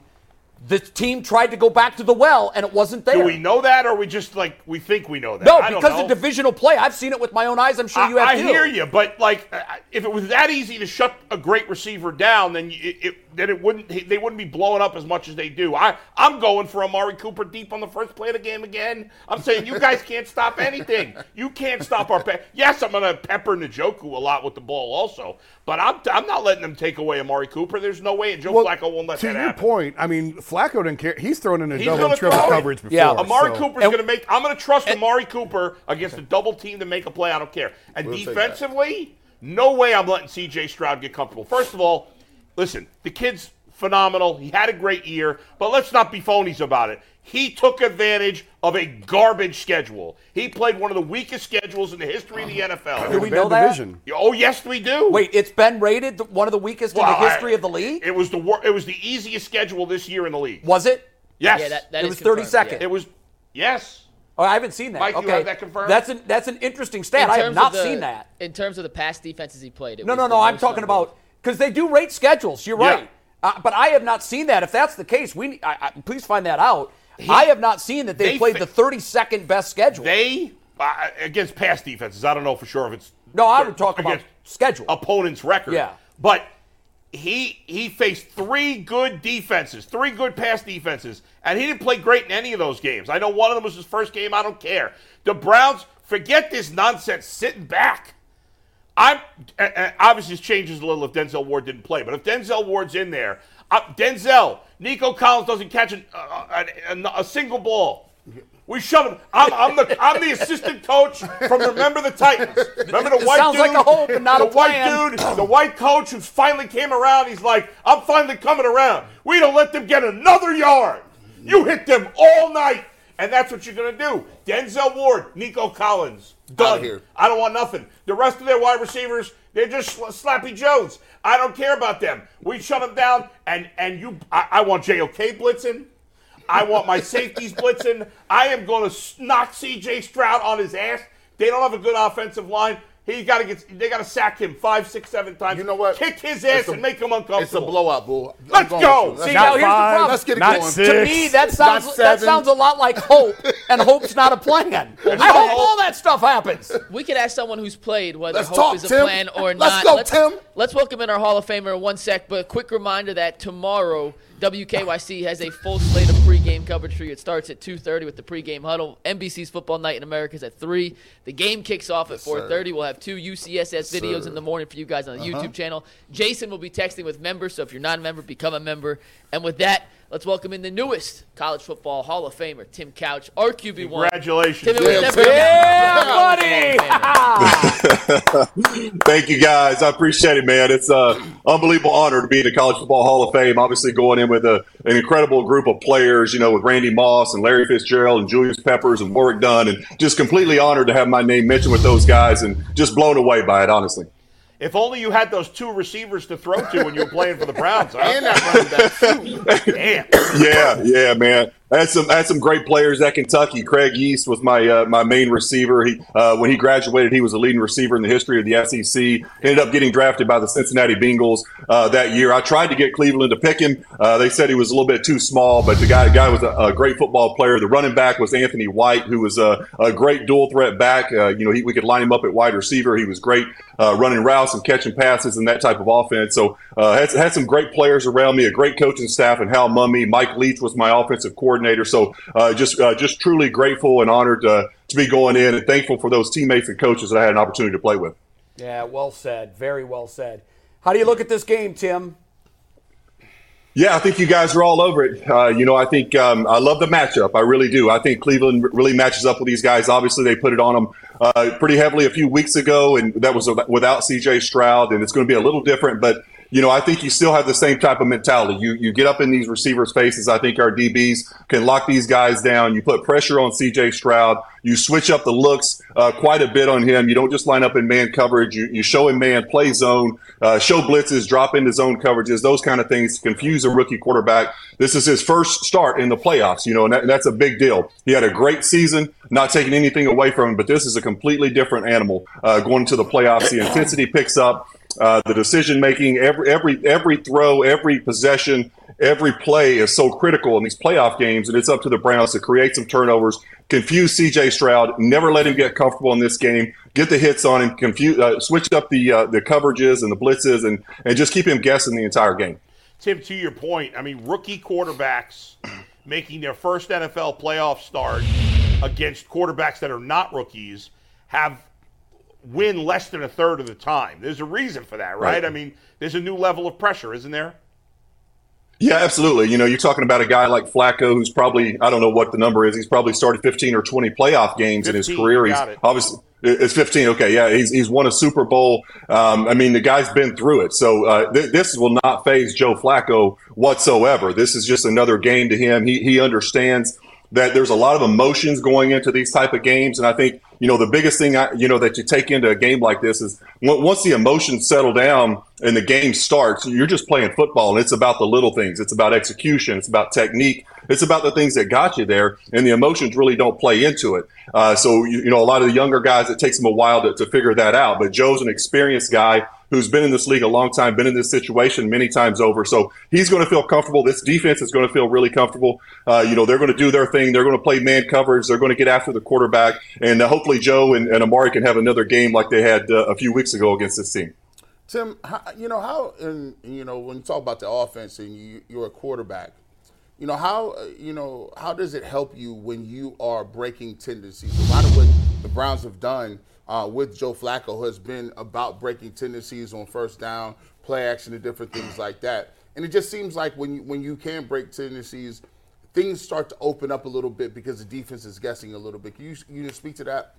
the team tried to go back to the well and it wasn't there. Do we know that, or we just like we think we know that? No, I don't because know. of divisional play. I've seen it with my own eyes. I'm sure you have I, I too. hear you, but like, uh, if it was that easy to shut a great receiver down, then it, it then it wouldn't they wouldn't be blowing up as much as they do. I I'm going for Amari Cooper deep on the first play of the game again. I'm saying you guys can't stop anything. You can't stop our. Pe- yes, I'm going to pepper Njoku a lot with the ball also, but I'm I'm not letting them take away Amari Cooper. There's no way, and Joe Well, Flacco won't let to that your point, I mean, Flacco didn't care. He's thrown in a He's double gonna and triple throw it. coverage before. Yeah, Amari so- Cooper's going to make. I'm going to trust Amari Cooper against a double team to make a play. I don't care. And We'll defensively, no way I'm letting C.J. Stroud get comfortable. First of all, listen, the kid's phenomenal. He had a great year, but let's not be phonies about it. He took advantage of a garbage schedule. He played one of the weakest schedules in the history of the NFL. Do we know that? division. Oh yes, we do. Wait, it's been rated one of the weakest in the history I- of the league. It was the wor- It was the easiest schedule this year in the league. was it? Yes, Yeah, that, that It is was 30 confirmed, seconds. yeah. it was. Yes. Oh, I haven't seen that. Mike, you okay. have that confirmed? That's an that's an interesting stat. In I have not the- seen that. In terms of the past defenses he played, it No, was no, the no. I'm talking number. about because they do rate schedules. You're Yeah. right. Uh, but I have not seen that. If that's the case, we I, I, please find that out. I have not seen that they, they played fa- the 32nd best schedule. They uh, against past defenses. I don't know for sure if it's No, I would talk about schedule. opponent's record. Yeah. but he he faced three good defenses, three good pass defenses, and he didn't play great in any of those games. I know one of them was his first game. I don't care. The Browns forget this nonsense sitting back. I'm obviously this changes a little if Denzel Ward didn't play, but if Denzel Ward's in there, uh, Denzel, Nico Collins doesn't catch an, uh, a, a, a single ball. We shut him. I'm, I'm the I'm the assistant coach from Remember the Titans. Remember the It white sounds dude, like a hope and not the a plan. white dude, the white coach who finally came around. He's like, I'm finally coming around. We don't let them get another yard. You hit them all night, and that's what you're gonna do. Denzel Ward, Nico Collins, done. I don't want nothing. The rest of their wide receivers, they're just sl- slappy Joes. I don't care about them. We shut them down, and and you. I, I want JOK blitzing. I want my safeties blitzing. I am going to knock C.J. Stroud on his ass. They don't have a good offensive line. He got to get. They got to sack him five, six, seven times. You know what? Kick his ass a- and make him uncomfortable. It's a blowout, bull. I'm Let's go. with you. See, Let's now go. here's the five, problem. Let's get it not going. six. to me, that sounds that sounds a lot like hope, and hope's not a plan. I hope all that stuff happens. We could ask someone who's played whether Let's hope talk, is a Tim. plan or Let's not. go, let's, Tim. Let's welcome in our Hall of Famer in one sec. But a quick reminder that tomorrow WKYC has a full slate of pregame coverage for you. It starts at 2:30 with the pregame huddle. NBC's Football Night in America is at three. The game kicks off at 4:30. We'll have two UCSS videos in the morning for you guys on the Uh-huh. YouTube channel. Jason will be texting with members, so if you're not a member, become a member. And with that, let's welcome in the newest college football Hall of Famer, Tim Couch, our QB1. Congratulations. Tim, it was Yeah, never Yeah, buddy. Thank you, guys. I appreciate it, man. It's an unbelievable honor to be in the College Football Hall of Fame. Obviously, going in with a, an incredible group of players, you know, with Randy Moss and Larry Fitzgerald and Julius Peppers and Warrick Dunn, and just completely honored to have my name mentioned with those guys and just blown away by it, honestly. If only you had those two receivers to throw to when you were playing for the Browns. Huh? And that running back. Damn. yeah, yeah, man. I had some had some great players at Kentucky. Craig Yeast was my uh, my main receiver. He uh, when he graduated, he was a leading receiver in the history of the SEC. Ended up getting drafted by the Cincinnati Bengals uh, that year. I tried to get Cleveland to pick him. Uh, they said he was a little bit too small, but the guy the guy was a, a great football player. The running back was Anthony White, who was a, a great dual threat back. Uh, you know, he, we could line him up at wide receiver. He was great uh, running routes and catching passes and that type of offense. So had, had some great players around me, a great coaching staff, and Hal Mumme, Mike Leach was my offensive coordinator. So uh, just uh, just truly grateful and honored uh, to be going in, and thankful for those teammates and coaches that I had an opportunity to play with. Yeah, well said. Very well said. How do you look at this game, Tim? Yeah, I think you guys are all over it. Uh, you know, I think um, I love the matchup. I really do. I think Cleveland really matches up with these guys. Obviously, they put it on them uh, pretty heavily a few weeks ago, and that was without C.J. Stroud, and it's going to be a little different. But you know, I think you still have the same type of mentality. You you get up in these receivers' faces. I think our DBs can lock these guys down. You put pressure on C.J. Stroud. You switch up the looks uh, quite a bit on him. You don't just line up in man coverage. You, you show him man, play zone, uh, show blitzes, drop into zone coverages, those kind of things confuse a rookie quarterback. This is his first start in the playoffs, you know, and, that, and that's a big deal. He had a great season, not taking anything away from him, but this is a completely different animal uh, going to the playoffs. The intensity picks up. Uh, the decision making, every every every throw, every possession, every play is so critical in these playoff games, and it's up to the Browns to create some turnovers, confuse C.J. Stroud, never let him get comfortable in this game, get the hits on him, confuse, uh, switch up the uh, the coverages and the blitzes, and and just keep him guessing the entire game. Tim, to your point, I mean, rookie quarterbacks making their first NFL playoff start against quarterbacks that are not rookies have win less than a third of the time. There's a reason for that, right? Right. I mean, there's a new level of pressure, isn't there? Yeah, absolutely. You know, you're talking about a guy like Flacco, who's probably I don't know what the number is. He's probably started 15 or 20 playoff games in his career. He's it. obviously it's 15. Okay, yeah, he's he's won a Super Bowl. Um, I mean, the guy's been through it. So uh, th- this will not phase Joe Flacco whatsoever. This is just another game to him. He he understands that there's a lot of emotions going into these type of games, and I think you know the biggest thing I, you know that you take into a game like this is on- once the emotions settle down and the game starts, you're just playing football, and it's about the little things. It's about execution. It's about technique. It's about the things that got you there, and the emotions really don't play into it. Uh, so you, you know a lot of the younger guys, it takes them a while to, to figure that out. But Joe's an experienced guy who's been in this league a long time, been in this situation many times over. So he's going to feel comfortable. This defense is going to feel really comfortable. Uh, you know, they're going to do their thing. They're going to play man coverage. They're going to get after the quarterback. And uh, hopefully Joe and, and Amari can have another game like they had uh, a few weeks ago against this team. Tim, how, you know how, and you know when you talk about the offense and you, you're a quarterback, you know how, uh, you know how does it help you when you are breaking tendencies? A lot of what the Browns have done uh, with Joe Flacco has been about breaking tendencies on first down, play action, and different things like that. And it just seems like when you, when you can break tendencies, things start to open up a little bit because the defense is guessing a little bit. Can you you speak to that?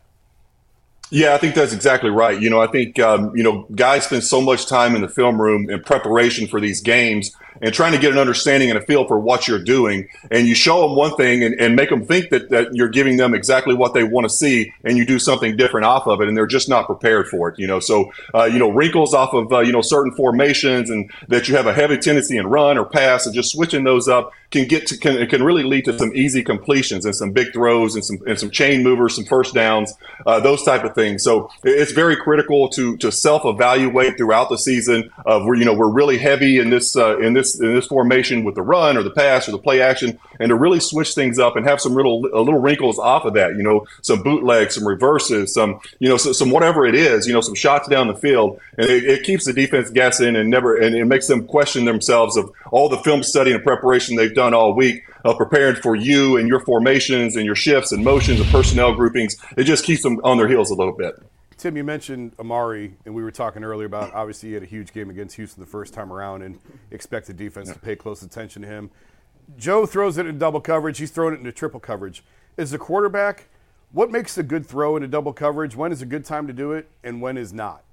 Yeah, I think that's exactly right. You know, I think, um, you know, guys spend so much time in the film room in preparation for these games and trying to get an understanding and a feel for what you're doing. And you show them one thing and, and make them think that, that you're giving them exactly what they want to see and you do something different off of it. And they're just not prepared for it, you know. So, uh, you know, wrinkles off of, uh, you know, certain formations and that you have a heavy tendency in run or pass and just switching those up can get to can, can really lead to some easy completions and some big throws and some and some chain movers, some first downs, uh, those type of things. So it's very critical to to self evaluate throughout the season of where you know we're really heavy in this uh, in this in this formation with the run or the pass or the play action, and to really switch things up and have some little little wrinkles off of that. You know, some bootlegs, some reverses, some you know some, some whatever it is. You know, some shots down the field, and it, it keeps the defense guessing and never and it makes them question themselves of all the film study and preparation they've done all week of preparing for you and your formations and your shifts and motions and personnel groupings. It just keeps them on their heels a little bit. Tim, you mentioned Amari, and we were talking earlier about obviously he had a huge game against Houston the first time around and expect the defense to pay close attention to him. Joe throws it in double coverage. He's throwing it into triple coverage. As a quarterback, what makes a good throw into double coverage? When is a good time to do it, and when is not?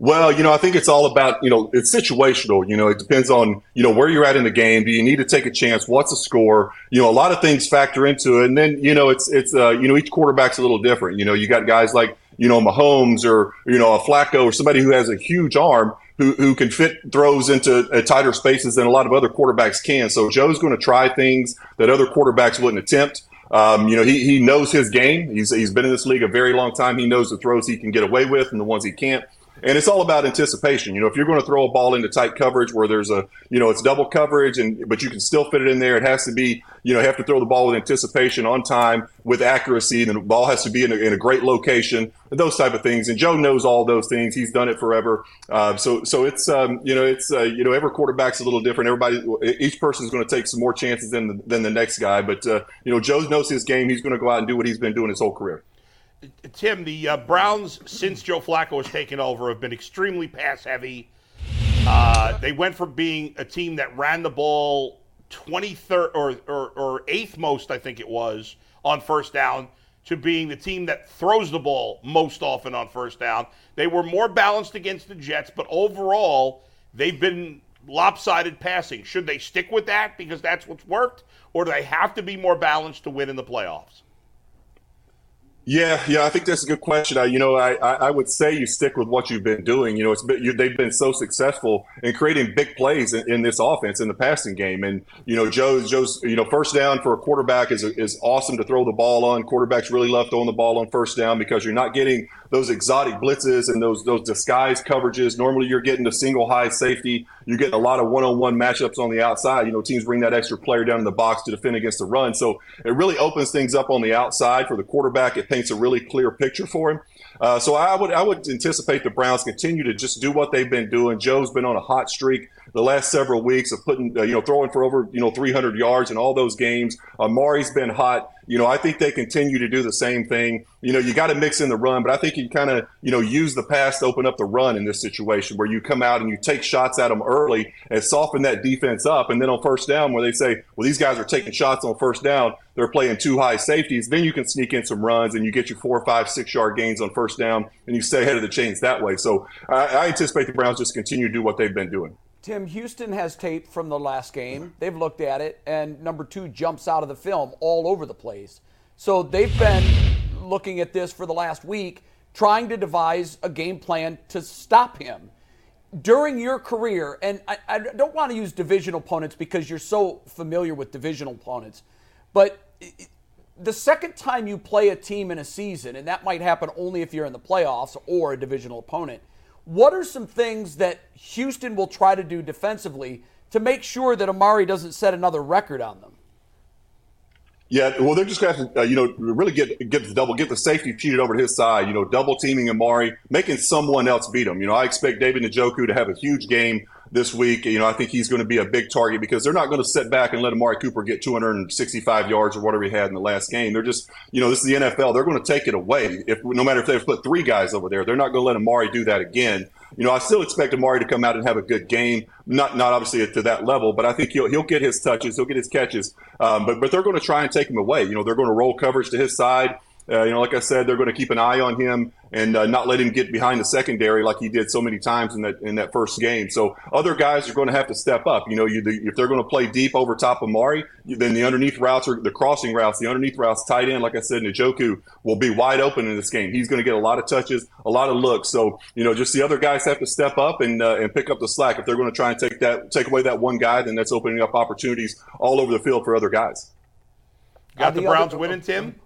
Well, you know, I think it's all about, you know, it's situational. You know, it depends on, you know, where you're at in the game. Do you need to take a chance? What's the score? You know, a lot of things factor into it. And then, you know, it's, it's, uh, you know, each quarterback's a little different. You know, you got guys like, you know, Mahomes or, you know, a Flacco or somebody who has a huge arm who, who can fit throws into uh, tighter spaces than a lot of other quarterbacks can. So Joe's going to try things that other quarterbacks wouldn't attempt. Um, you know, he, he knows his game. He's, he's been in this league a very long time. He knows the throws he can get away with and the ones he can't. And it's all about anticipation. You know, if you're going to throw a ball into tight coverage where there's a, you know, it's double coverage and but you can still fit it in there. It has to be, you know, you have to throw the ball with anticipation on time with accuracy. And the ball has to be in a, in a great location. Those type of things. And Joe knows all those things. He's done it forever. Uh, so so it's um, you know it's uh, you know every quarterback's a little different. Everybody, each person is going to take some more chances than the, than the next guy. But uh, you know Joe knows his game. He's going to go out and do what he's been doing his whole career. Tim, the uh, Browns, since Joe Flacco has taken over, have been extremely pass heavy. Uh, they went from being a team that ran the ball 23rd or, or, or eighth most, I think it was, on first down, to being the team that throws the ball most often on first down. They were more balanced against the Jets, but overall, they've been lopsided passing. Should they stick with that because that's what's worked, or do they have to be more balanced to win in the playoffs? Yeah, yeah, I think that's a good question. I, you know, I, I would say you stick with what you've been doing. You know, it's been, you, they've been so successful in creating big plays in, in, this offense in the passing game. And you know, Joe, Joe's, you know, first down for a quarterback is is awesome to throw the ball on. Quarterbacks really love throwing the ball on first down because you're not getting those exotic blitzes and those those disguised coverages. Normally, you're getting a single high safety. You're getting a lot of one-on-one matchups on the outside. You know, teams bring that extra player down in the box to defend against the run. So it really opens things up on the outside for the quarterback. It paints a really clear picture for him. Uh, so I would I would anticipate the Browns continue to just do what they've been doing. Joe's been on a hot streak the last several weeks of putting uh, you know throwing for over you know 300 yards in all those games. Amari's been hot. You know, I think they continue to do the same thing. You know, you got to mix in the run, but I think you kind of, you know, use the pass to open up the run in this situation where you come out and you take shots at them early and soften that defense up. And then on first down, where they say, well, these guys are taking shots on first down, they're playing two high safeties, then you can sneak in some runs and you get your four, five, six yard gains on first down and you stay ahead of the chains that way. So I, I anticipate the Browns just continue to do what they've been doing. Tim, Houston has tape from the last game. They've looked at it, and number two jumps out of the film all over the place. So they've been looking at this for the last week, trying to devise a game plan to stop him. During your career, and I, I don't want to use division opponents because you're so familiar with divisional opponents, but the second time you play a team in a season, and that might happen only if you're in the playoffs or a divisional opponent – what are some things that Houston will try to do defensively to make sure that Amari doesn't set another record on them? Yeah, well, they're just going to uh, you know, really get get the double, get the safety cheated over to his side. You know, double teaming Amari, making someone else beat him. You know, I expect David Njoku to have a huge game this week. You know, I think he's going to be a big target because they're not going to sit back and let Amari Cooper get 265 yards or whatever he had in the last game. They're just, you know, this is the NFL. They're going to take it away. If no matter if they've put three guys over there, they're not going to let Amari do that again. You know, I still expect Amari to come out and have a good game. Not not obviously to that level, but I think he'll he'll get his touches, he'll get his catches. Um, but but they're going to try and take him away. You know, they're going to roll coverage to his side. Uh, you know, like I said, they're going to keep an eye on him. and uh, not let him get behind the secondary like he did so many times in that in that first game. So other guys are going to have to step up. You know, you, the, if they're going to play deep over top of Mari, then the underneath routes or the crossing routes, the underneath routes tight end, like I said, Njoku will be wide open in this game. He's going to get a lot of touches, a lot of looks. So you know, just the other guys have to step up and uh, and pick up the slack. If they're going to try and take that take away that one guy, then that's opening up opportunities all over the field for other guys. Got the the Browns other- winning, Tim?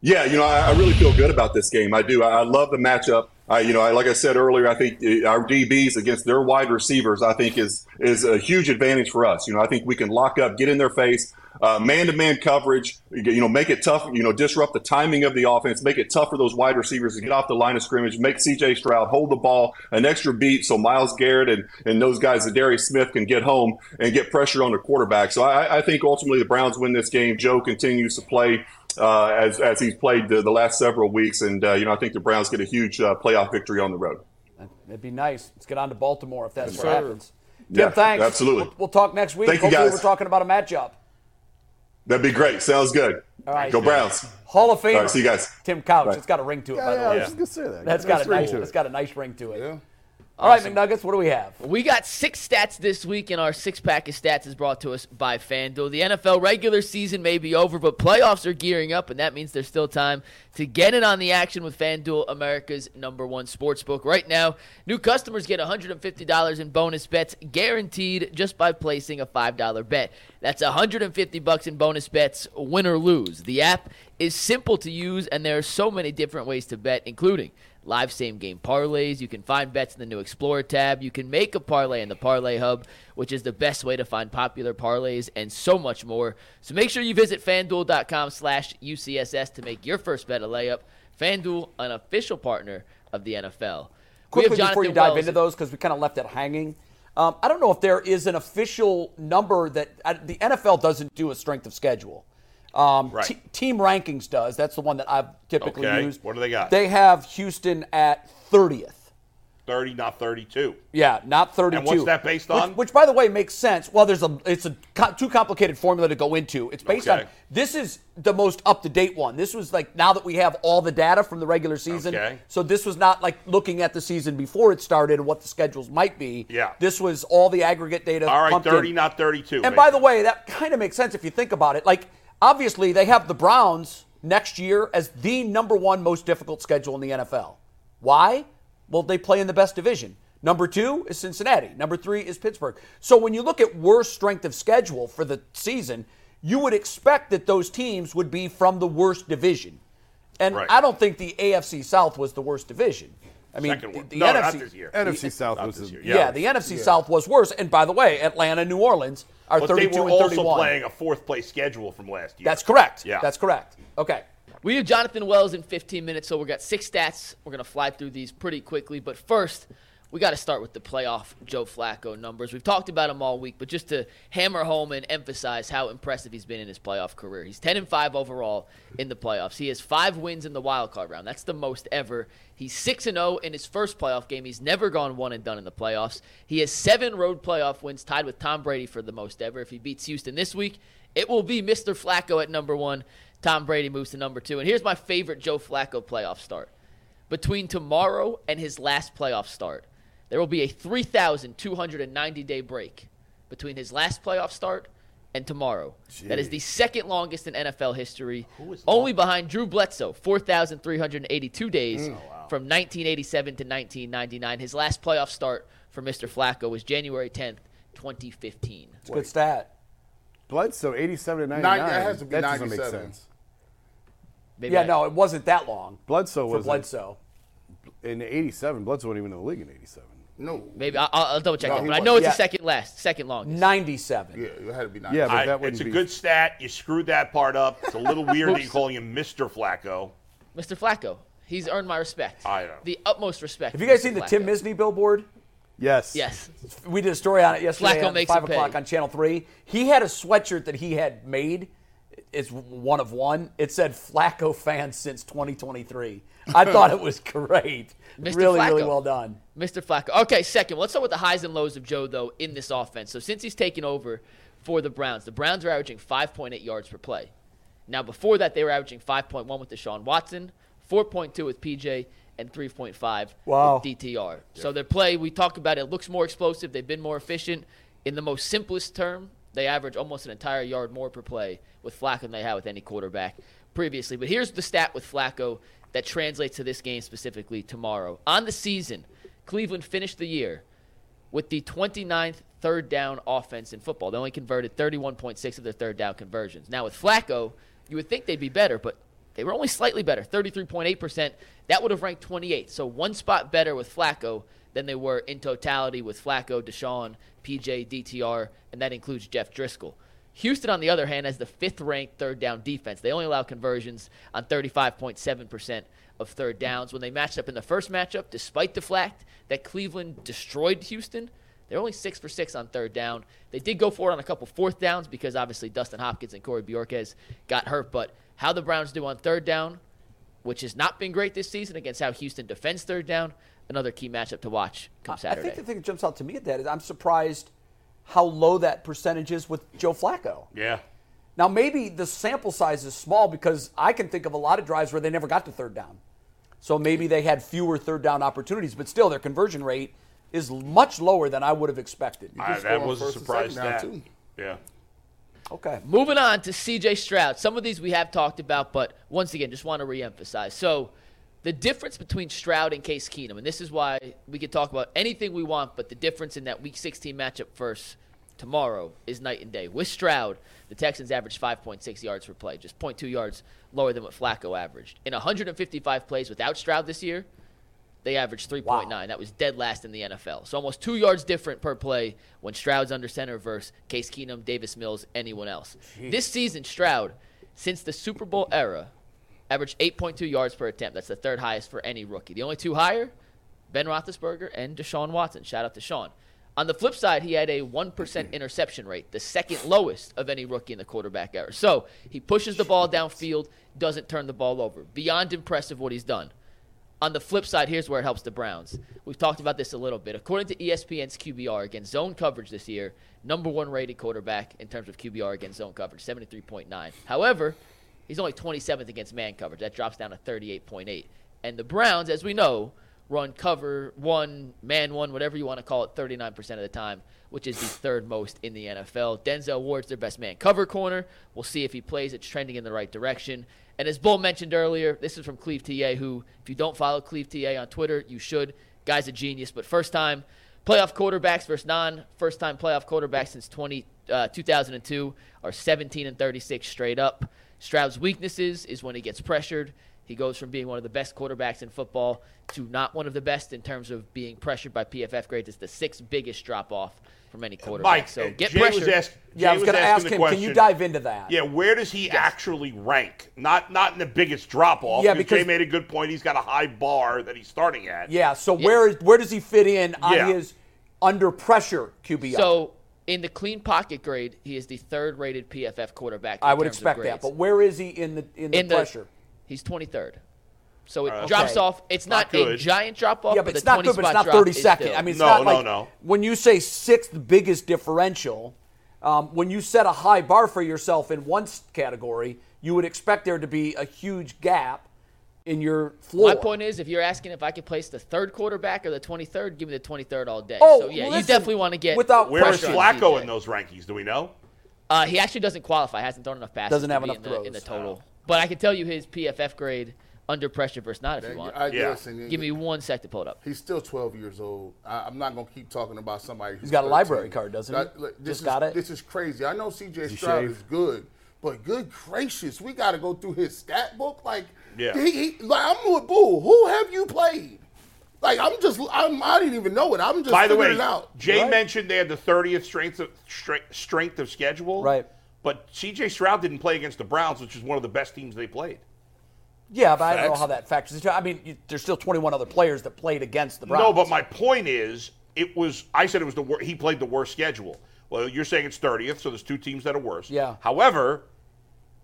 Yeah, you know, I, I really feel good about this game. I do. I, I love the matchup. I, you know, I, like I said earlier, I think uh, our DBs against their wide receivers, I think is is a huge advantage for us. You know, I think we can lock up, get in their face, man to man coverage. You know, make it tough. You know, disrupt the timing of the offense, make it tough for those wide receivers to get off the line of scrimmage, make C.J. Stroud hold the ball an extra beat so Myles Garrett and and those guys, Za'Darius Smith, can get home and get pressure on the quarterback. So I, I think ultimately the Browns win this game. Joe continues to play uh, as as he's played the, the last several weeks, and uh, you know I think the Browns get a huge uh, playoff victory on the road. It'd be nice. Let's get on to Baltimore if that's what sir. happens. Tim, Yeah, thanks. absolutely. We'll, we'll talk next week. Thank you, Hopefully, guys. we're talking about a matchup. That'd be great. Sounds good. All right. Go Browns. Hall of Fame. All right, see you guys. Tim Couch. Bye. It's got a ring to it, by Yeah, the I was just gonna say that. That's Nice got a ring nice. to it. It's got a nice ring to it. Yeah. All right, McNuggets. What do we have? We got six stats this week, and our six pack of stats is brought to us by FanDuel. The NFL regular season may be over, but playoffs are gearing up, and that means there's still time to get in on the action with FanDuel, America's number one sports book. Right now, new customers get $150 in bonus bets guaranteed just by placing a $5 bet. That's 150 bucks in bonus bets, win or lose. The app is simple to use, and there are so many different ways to bet, including live same game parlays. You can find bets in the new Explorer tab. You can make a parlay in the Parlay Hub, which is the best way to find popular parlays, and so much more. So make sure you visit fanduel.com slash UCSS to make your first bet a layup. FanDuel, an official partner of the NFL. Quickly before you dive Wells- into those, because we kind of left it hanging. Um, I don't know if there is an official number that uh, the NFL doesn't do a strength of schedule. Um, Right. Te- team rankings does. That's the one that I've typically Okay. used. What do they got? They have Houston at 30th. 30, not 32. Yeah, not 32. And what's that based on? Which, by the way, makes sense. Well, there's a it's a co- too complicated formula to go into. It's based Okay. on this is the most up to date one. This was like now that we have all the data from the regular season. Okay. So this was not like looking at the season before it started and what the schedules might be. Yeah. This was all the aggregate data. All right, 30, in. not 32. And by the way, that kind of makes sense if you think about it. Like, obviously, they have the Browns next year as the number one most difficult schedule in the NFL. Why? Well, they play in the best division. Number two is Cincinnati. Number three is Pittsburgh. So when you look at worst strength of schedule for the season, you would expect that those teams would be from the worst division. And Right. I don't think the AFC South was the worst division. I mean, Second the, the no, NFC, not this year. NFC South was this the- year. yeah, the NFC South was worse. And by the way, Atlanta, New Orleans are But they 32 were and also 31. playing a fourth place schedule from last year. That's correct. Yeah. That's correct. Okay. We have Jonathan Wells in 15 minutes, so we've got six stats. We're going to fly through these pretty quickly. But first, we got to start with the playoff Joe Flacco numbers. We've talked about him all week, but just to hammer home and emphasize how impressive he's been in his playoff career. He's 10 and 5 overall in the playoffs. He has five wins in the wild card round. That's the most ever. He's 6 and 0 in his first playoff game. He's never gone one and done in the playoffs. He has seven road playoff wins, tied with Tom Brady for the most ever. If he beats Houston this week, it will be Mr. Flacco at number one. Tom Brady moves to number two. And here's my favorite Joe Flacco playoff start. Between tomorrow and his last playoff start, there will be a 3,290 day break between his last playoff start and tomorrow. That is the second longest in NFL history, only behind Drew Bledsoe, 4,382 days oh, from 1987 to 1999. His last playoff start for Mr. Flacco was January 10th, 2015. It's a good stat. Bledsoe, 87 to 99. Nine- that has to be that doesn't make sense. Maybe Yeah, I- no, it wasn't that long Bledsoe was Bledsoe. in 87. Bledsoe wasn't even in the league in 87. No. Maybe I'll, I'll double check No, that, he but I know it's yeah. the second last, second longest. 97. Yeah, it had to be 97. Yeah, but that wouldn't it's a be. good stat. You screwed that part up. It's a little weird that you're calling him Mr. Flacco. Mr. Flacco, he's earned my respect. I know. The utmost respect. Have you guys for seen the Mr. Tim Flacco. Misney billboard? Yes. Yes. We did a story on it yesterday Flacco at makes 5 o'clock pay. on Channel 3. He had a sweatshirt that he had made. It's one of one. It said Flacco fans since 2023. I thought it was great. Mr. Really, really well done. Mr. Flacco. Okay, second. Let's start with the highs and lows of Joe, though, in this offense. So since he's taken over for the Browns, the Browns are averaging 5.8 yards per play. Now, before that, they were averaging 5.1 with Deshaun Watson, 4.2 with PJ, and 3.5 Wow. with DTR. So their play, we talk about it, looks more explosive. They've been more efficient. In the most simplest term, they average almost an entire yard more per play with Flacco than they had with any quarterback previously. But here's the stat with Flacco that translates to this game specifically tomorrow. On the season, Cleveland finished the year with the 29th third down offense in football. They only converted 31.6 of their third down conversions. Now with Flacco, you would think they'd be better, but they were only slightly better, 33.8%. That would have ranked 28th. So one spot better with Flacco than they were in totality with Flacco, Deshaun, PJ, DTR, and that includes Jeff Driskel. Houston, on the other hand, has the fifth ranked third down defense. They only allow conversions on 35.7% of third downs. When they matched up in the first matchup, despite the fact that Cleveland destroyed Houston, they're only six for six on third down. They did go for it on a couple fourth downs because obviously Dustin Hopkins and Corey Bojorquez got hurt. But how the Browns do on third down, which has not been great this season against how Houston defends third down, another key matchup to watch come Saturday. I think the thing that jumps out to me at that is I'm surprised how low that percentage is with Joe Flacco. Yeah. Now maybe the sample size is small because I can think of a lot of drives where they never got to third down. So maybe they had fewer third down opportunities, but still their conversion rate is much lower than I would have expected. I, that was a first and surprise second stat. too. Yeah. Okay. Moving on to CJ Stroud. Some of these we have talked about, but once again, just want to reemphasize. So, the difference between Stroud and Case Keenum, and this is why we can talk about anything we want, but the difference in that Week 16 matchup first tomorrow is night and day. With Stroud, the Texans averaged 5.6 yards per play, just 0.2 yards lower than what Flacco averaged. In 155 plays without Stroud this year, they averaged 3.9. That was dead last in the NFL. So almost two yards different per play when Stroud's under center versus Case Keenum, Davis Mills, anyone else. This season, Stroud, since the Super Bowl era, averaged 8.2 yards per attempt. That's the third highest for any rookie. The only two higher, Ben Roethlisberger and Deshaun Watson. Shout out to Sean. On the flip side, he had a 1% interception rate, the second lowest of any rookie in the quarterback era. So he pushes the ball downfield, doesn't turn the ball over. Beyond impressive what he's done. On the flip side, here's where it helps the Browns. We've talked about this a little bit. According to ESPN's QBR against zone coverage this year, number one rated quarterback in terms of QBR against zone coverage, 73.9. However, he's only 27th against man coverage. That drops down to 38.8. And the Browns, as we know, run cover one, man one, whatever you want to call it, 39% of the time, which is the third most in the NFL. Denzel Ward's their best man cover corner. We'll see if he plays. It's trending in the right direction. And as Bull mentioned earlier, this is from Cleve TA, who, if you don't follow Cleve TA on Twitter, you should. Guy's a genius. But first time playoff quarterbacks versus non first time playoff quarterbacks since 20, uh, 2002 are 17 and 36 straight up. Stroud's weaknesses is when he gets pressured. He goes from being one of the best quarterbacks in football to not one of the best in terms of being pressured by PFF grades. It's the sixth biggest drop off from any quarterback. Mike, so uh, get Jay pressured. was asked. Yeah, I Jay was going to ask him. question, Can you dive into that? Yeah, where does he actually rank? Not not in the biggest drop off. Yeah, because Jay made a good point. He's got a high bar that he's starting at. Yeah. So where is where does he fit in on Yeah. his under pressure QB? So in the clean pocket grade, he is the third rated PFF quarterback. in I would terms of expect that. But where is he in the in the in the pressure? he's 23rd. So it Okay. drops off. It's Not not, a giant drop off. Yeah, but but it's the not 20 good, but it's not drop 30 is I mean, it's No, not no, like no. when you say sixth biggest differential, um, when you set a high bar for yourself in one category, you would expect there to be a huge gap in your floor. My point is, if you're asking if I could place the third quarterback or the 23rd, give me the 23rd all day. Oh, so yeah, you definitely want to get without Where is pressure on Flacco in those rankings? Do we know? Uh, he actually doesn't qualify. Hasn't thrown enough passes. Doesn't have enough in the, throws. in the total. But I can tell you his PFF grade under pressure versus not if you want. I, Yeah. Give me one sec to pull it up. He's still 12 years old. I, I'm not going to keep talking about somebody. Who's He's got a library card, doesn't he? That- look, this Just is, got it? This is crazy. I know CJ Stroud is good, but good gracious, we got to go through his stat book. Like, Yeah. he, he, like I'm with Bull. Who have you played? Like, I'm just, I'm, I didn't even know it. I'm just By the figuring way, it out. Jay Right. mentioned they had the 30th strength of strength, strength of schedule. Right. But C.J. Stroud didn't play against the Browns, which is one of the best teams they played. Yeah, but I don't know how that factors into. I mean, you, there's still 21 other players that played against the Browns. No, but my point is, it was. I said it was the wor- he played the worst schedule. Well, you're saying it's 30th, so there's two teams that are worse. Yeah. However,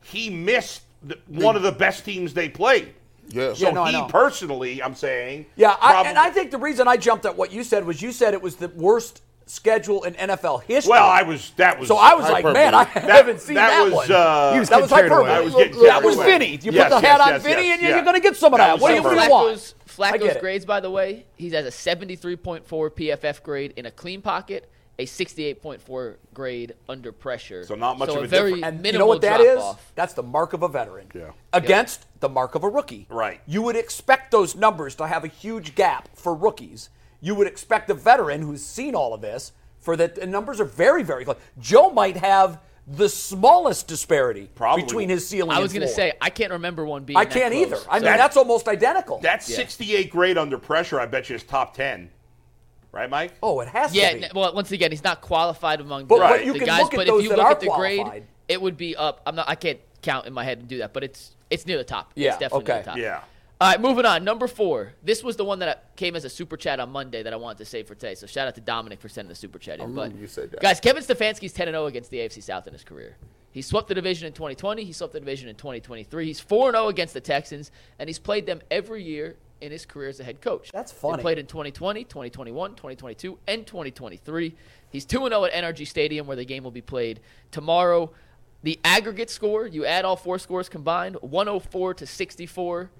he missed the, one of the best teams they played. Yeah. So Yeah, no, he personally, I'm saying. Yeah, I, and I think the reason I jumped at what you said was you said it was the worst schedule in NFL history. Well, I was that was. So I was like, man, I hyperbole. haven't seen that, was, one. Uh, He was that was getting hyperbole. I was getting that was carried away. Vinny. You Yes, put the yes, hat on yes, Vinny, yes, and you're, yeah. going to get some of That that. What do you, what do you want? Flacco's, I get Flacco's grades, by the way, he has a 73.4 PFF grade in a clean pocket, a 68.4 grade under pressure. So not much so of a very difference. And minimal you know what that is? Off. That's the mark of a veteran. Yeah. Against the mark of a rookie. Right. You would expect those numbers to have a huge gap for rookies. You would expect a veteran who's seen all of this for that the numbers are very, very close. Joe might have the smallest disparity Probably. between his ceiling I was going to say I can't remember one being. I that can't close. either. I mean, That- that's almost identical. that 68 grade under pressure, I bet you is top 10. Right, Mike? oh, it has Yeah, to be. n- well, once again, he's not qualified among But- the, but the guys. but if you look at the qualified. grade, it would be up. I'm not. I can't count in my head and do that, but it's it's near the top. Yeah, it's definitely near okay. the top. Yeah. All right, moving on. Number four. This was the one that came as a super chat on Monday that I wanted to save for today. So shout out to Dominic for sending the super chat in. But you said that. guys, Kevin Stefanski's 10 0 against the AFC South in his career. He swept the division in 2020. He swept the division in 2023. He's 4 0 against the Texans, and he's played them every year in his career as a head coach. That's He funny. played in 2020, 2021, 2022, and 2023. He's 2 0 at NRG Stadium, where the game will be played tomorrow. The aggregate score, you add all four scores combined, 104 to 64.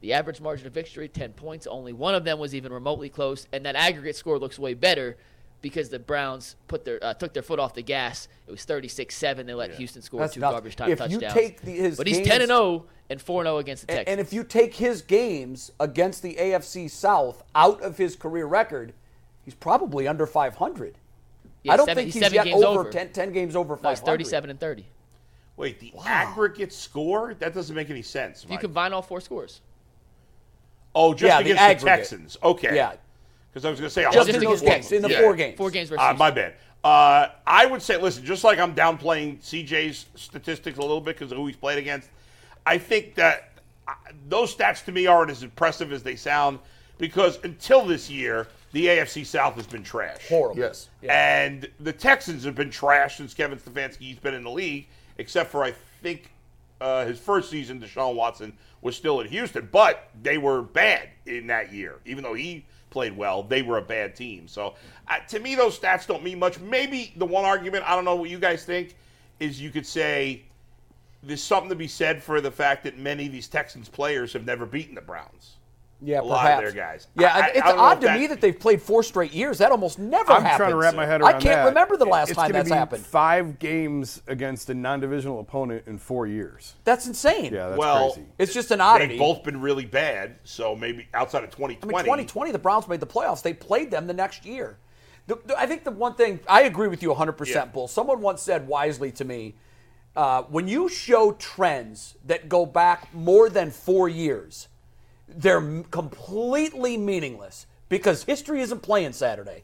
The average margin of victory, 10 points. Only one of them was even remotely close. And that aggregate score looks way better because the Browns put their uh, took their foot off the gas. It was 36-7. They let Houston score That's two nuts. garbage time If you touchdowns. take the- his but he's games- 10 and 0 and 4 0 against the And, Texans. and if you take his games against the AFC South out of his career record, he's probably under 500. Yeah, I don't seven- think he's he's, seven yet over over. 10, 10 games over 500. it's 37 and 30. Wait, the aggregate score? That doesn't make any sense. You combine all four scores. oh, just Yeah, against the, aggregate. Texans. Okay. Yeah. Because I was going to say, Just Just in against those games, in the Yeah. four games. Four games versus Uh, my bad. Uh, I would say, listen, just like I'm downplaying CJ's statistics a little bit because of who he's played against, I think that uh, those stats to me aren't as impressive as they sound because until this year, the AFC South has been trash. Horrible. Yes. And the Texans have been trash since Kevin Stefanski's been in the league, except for I think uh, his first season, Deshaun Watson was still at Houston, but they were bad in that year. Even though he played well, they were a bad team. So uh, to me, those stats don't mean much. Maybe the one argument, I don't know what you guys think, is you could say there's something to be said for the fact that many of these Texans players have never beaten the Browns. Yeah, a lot of perhaps. their guys. Yeah, I- I- it's I odd to that- me that they've played four straight years. That almost never happened. I'm happens. trying to wrap my head around that. I can't that. remember the last it's time gonna that's be happened. Five games against a non-divisional opponent in four years. That's insane. Yeah, that's Well, crazy. it's just an oddity. They've both been really bad, so maybe outside of I 2020. mean, 2020, the Browns made the playoffs. They played them the next year. The, the- I think the one thing I agree with you 100%, Yeah. Bull. Someone once said wisely to me, uh, when you show trends that go back more than four years, they're completely meaningless because history isn't playing Saturday.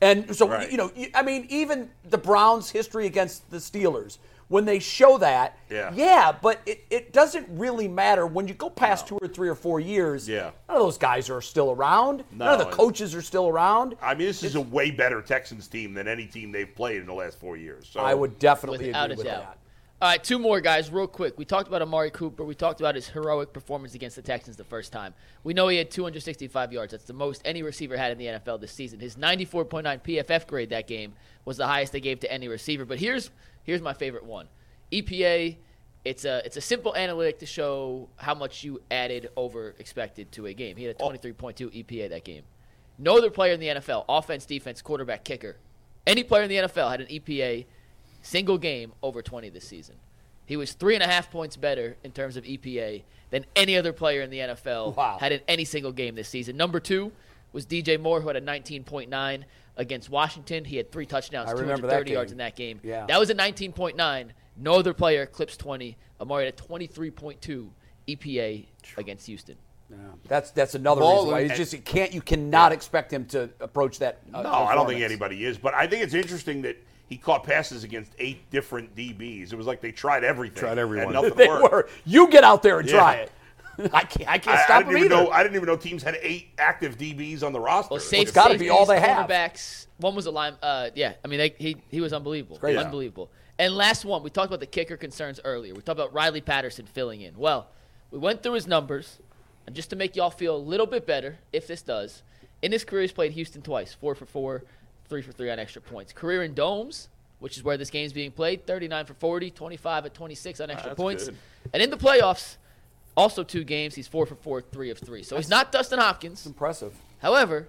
And so, Right. you know, I mean, even the Browns' history against the Steelers, when they show that, Yeah. yeah, but it, it doesn't really matter. When you go past two or three or four years, Yeah. none of those guys are still around. None of the coaches are still around. I mean, this is a way better Texans team than any team they've played in the last four years. So I would definitely agree with doubt. that. All right, two more guys, real quick. We talked about Amari Cooper. We talked about his heroic performance against the Texans the first time. We know he had 265 yards. That's the most any receiver had in the NFL this season. His 94.9 PFF grade that game was the highest they gave to any receiver. But here's here's my favorite one. EPA. It's a it's a simple analytic to show how much you added over expected to a game. He had a 23.2 EPA that game. No other player in the NFL, offense, defense, quarterback, kicker, any player in the NFL had an EPA single game over 20 this season. He was three and a half points better in terms of EPA than any other player in the NFL Wow. had in any single game this season. Number two was DJ Moore, who had a 19.9 against Washington. He had three touchdowns, I 230 that yards in that game. Yeah. That was a 19.9. No other player eclipsed 20. Amari had a 23.2 EPA against Houston. That's that's another Ball reason why and- it's just you can't you cannot expect him to approach that. Uh, no, I don't think anybody is. But I think it's interesting that he caught passes against eight different DBs. It was like they tried everything. Tried everyone. And nothing They worked. were. You get out there and Yeah. try it. I can't. I can't I, I stop didn't him even either. know. I didn't even know teams had eight active DBs on the roster. Well, safe, it's gotta be all they have. Cornerbacks. One was a line. Uh, yeah, I mean, they, he he was unbelievable. crazy. Unbelievable. And last one, we talked about the kicker concerns earlier. We talked about Riley Patterson filling in. Well, we went through his numbers, and just to make y'all feel a little bit better, if this does, in his career he's played Houston twice, four for four, three for three on extra points. Career in domes, which is where this game's being played, 39 for 40, 25 at 26 on extra ah, that's points. good. And in the playoffs, also two games, he's four for four, three of three. So he's not Dustin Hopkins. Impressive. However,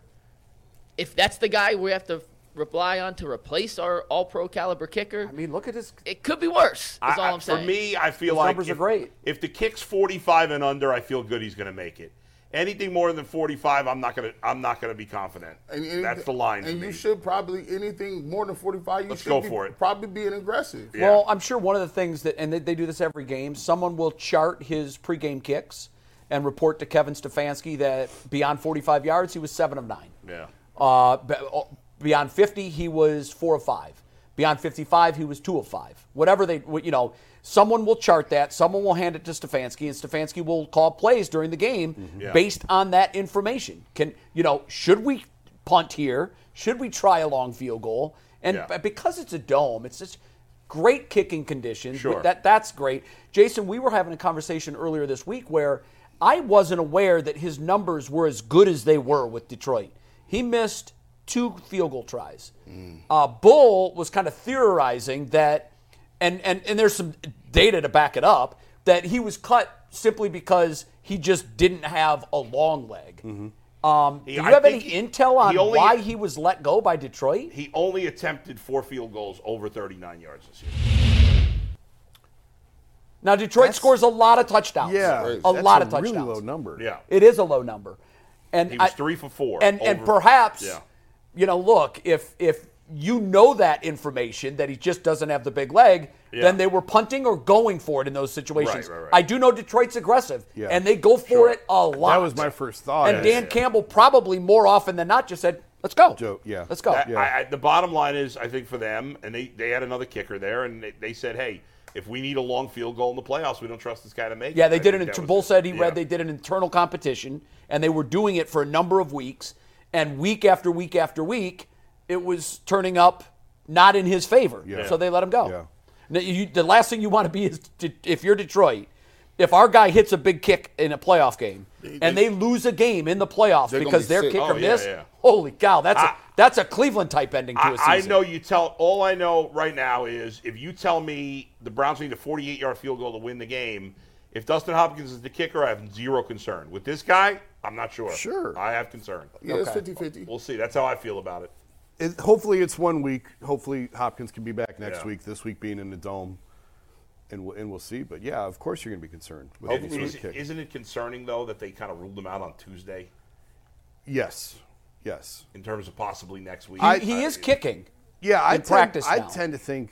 if that's the guy we have to rely on to replace our all pro caliber kicker, I mean, look at this. it could be worse. Is I- all I- I'm saying. For me, I feel Those like numbers are great. if the kick's 45 and under, I feel good he's going to make it. Anything more than 45, I'm not going to. I'm not going to be confident. And, and- That's the line. And you me. should probably anything more than forty five. You Let's should go be for it. Probably being aggressive. Yeah. Well, I'm sure one of the things that, and they, they do this every game, someone will chart his pregame kicks and report to Kevin Stefanski that beyond 45 yards, he was 7 of 9. Yeah. Uh, oh, beyond 50, he was 4 of 5. Beyond 55, he was 2 of 5. Whatever they, you know, someone will chart that, someone will hand it to Stefanski, and Stefanski will call plays during the game Mm-hmm. Yeah. based on that information. Can, you know, should we punt here? Should we try a long field goal? And Yeah. because it's a dome, it's just great kicking conditions. Sure. That that's great. Jason, we were having a conversation earlier this week where I wasn't aware that his numbers were as good as they were with Detroit. He missed two field goal tries. Uh, Bull was kind of theorizing that, and, and and there's some data to back it up that he was cut simply because he just didn't have a long leg. Um, do you I have any he- intel on he only- why he was let go by Detroit? He only attempted four field goals over 39 yards this year. Now Detroit scores a lot of touchdowns. Yeah, a that's lot of touchdowns. really low number. Yeah. It is a low number, and He was I- three for four And and perhaps, Yeah. you know, look if if you know that information that he just doesn't have the big leg, Yeah. then they were punting or going for it in those situations. Right, right, right. I do know Detroit's aggressive, Yeah. and they go for Sure. it a lot. That was my first thought. And Dan Campbell probably more often than not just said, "Let's go, Joe, yeah. let's go." That- I, I, the bottom line is, I think for them, and they, they had another kicker there, and they, they said, hey, if we need a long field goal in the playoffs, we don't trust this guy to make it. Yeah, they I did it. think In, was Bull it. said he Yeah. read they did an internal competition, and they were doing it for a number of weeks, and week after week after week, it was turning up not in his favor. Yeah. So they let him go. Yeah. Now, you- the last thing you want to be is to, if you're Detroit. If our guy hits a big kick in a playoff game and they lose a game in the playoffs They're gonna because be their sick. kicker Oh, missed, yeah. holy cow, that's a I- that's a Cleveland type ending to a I, I season. know you tell. All I know right now is if you tell me the Browns need a 48 yard field goal to win the game, if Dustin Hopkins is the kicker, I have zero concern. With this guy, I'm not sure. Sure. I have concern. Yeah, it's Okay. 50-50. We'll see. That's how I feel about it. It, hopefully, it's one week. Hopefully, Hopkins can be back next Yeah. week. This week being in the dome, and we'll, and we'll see. But yeah, of course, you're going to be concerned with any sort Is, of kick. isn't it concerning though that they kind of ruled him out on Tuesday yes, yes. in terms of possibly next week? he, he is kicking. Yeah, I In tend, practice I now. tend to think,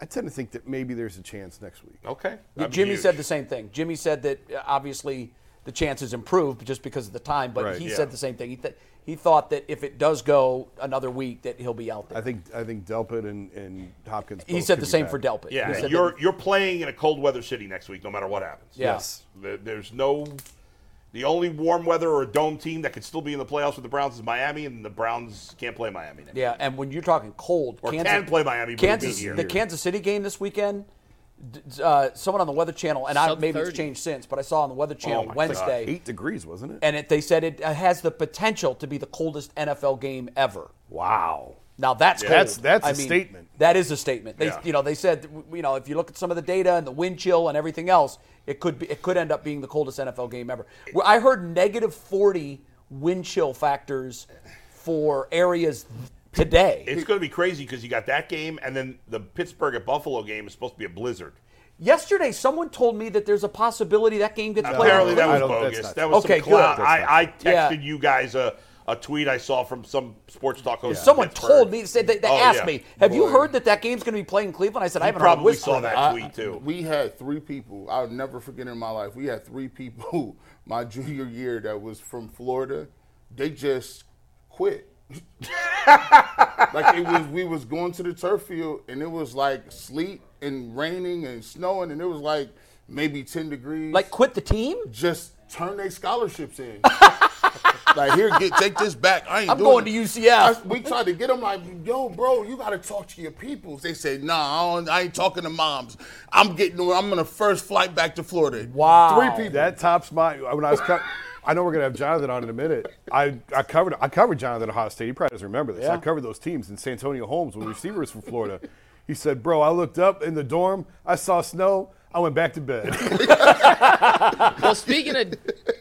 I tend to think that maybe there's a chance next week. Okay. Yeah, That'd be Jimmy huge. said the same thing. Jimmy said that uh, obviously the chances improved just because of the time, but Right. he Yeah. said the same thing. He, th- he thought that if it does go another week, that he'll be out there. I think I think Delpit and, and Hopkins. he both said the same back. for Delpit. Yeah, He and said you're that- you're playing in a cold weather city next week, no matter what happens. Yeah. Yes. There's no. The only warm weather or dome team that could still be in the playoffs with the Browns is Miami, and the Browns can't play Miami. Next yeah, and when you're talking cold, Or Kansas, can play Miami, but Kansas, be here. the Kansas City game this weekend. D- d- Uh, someone on the Weather Channel, and I, Sub maybe it's changed since, but I saw on the Weather Channel Oh my Wednesday, Eight degrees, wasn't it? and it, they said it uh, has the potential to be the coldest NFL game ever. wow. Now that's Yeah. cold. That's- that's a a statement. That is a statement. They, Yeah. you know, they said, you know, if you look at some of the data and the wind chill and everything else, it could be, it could end up being the coldest NFL game ever. Well, I heard negative forty wind chill factors for areas today. It's going to be crazy because you got that game, and then the Pittsburgh at Buffalo game is supposed to be a blizzard. Yesterday, someone told me that there's a possibility that game gets played. Apparently, that was I bogus. That was Okay, some clown. good. I, I texted Yeah. you guys a, a tweet I saw from some sports talk host. in Someone Pittsburgh. told me, said they, they Oh, asked yeah. me, "Have you heard that that game's going to be played in Cleveland?" I said, "I haven't heard a probably whisper saw that that." tweet too. We had three people. I'll never forget in my life. We had three people my junior year that was from Florida. They just quit. like it was, we was going to the turf field and it was like sleet and raining and snowing and it was like maybe ten degrees. Like, quit the team? just turn their scholarships in. like here, get take this back. I ain't. I'm doing going to it. UCF. I- we tried to get them like, yo, bro, you got to talk to your peoples. They said, nah, I, don't, I ain't talking to moms. I'm getting. I'm on the first flight back to Florida. Wow. three people. That tops my when I was co- I know we're gonna have Jonathan on in a minute. I, I covered I covered Jonathan at Ohio State. He probably doesn't remember this. Yeah. I covered those teams and Santonio Holmes when receivers from Florida. He said, "Bro, I looked up in the dorm. I saw snow. I went back to bed." Well, speaking of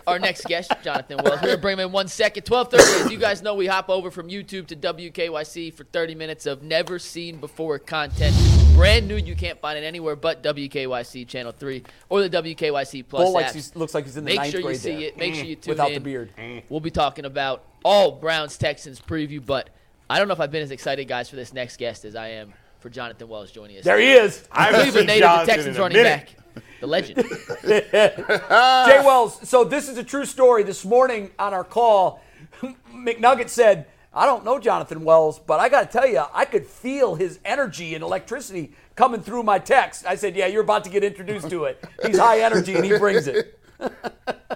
our next guest, Jonathan Wells, we're gonna bring him in one second. Twelve thirty. As you guys know, we hop over from YouTube to WKYC for thirty minutes of never seen before content, brand new. You can't find it anywhere but WKYC Channel Three or the WKYC Plus Bull like apps. looks like he's in the Make ninth sure you grade see there. it. Make sure you tune in. Without in. the beard. We'll be talking about all Browns Texans preview, but I don't know if I've been as excited, guys, for this next guest as I am for Jonathan Wells joining us. There he is. I haven't Cleveland seen native, the Jonathan Texans in a running minute. back, the legend. Jay Wells, so this is a true story. This morning on our call, McNugget said, I don't know Jonathan Wells, but I got to tell you, I could feel his energy and electricity coming through my text. I said, Yeah, you're about to get introduced to it. He's high energy and he brings it.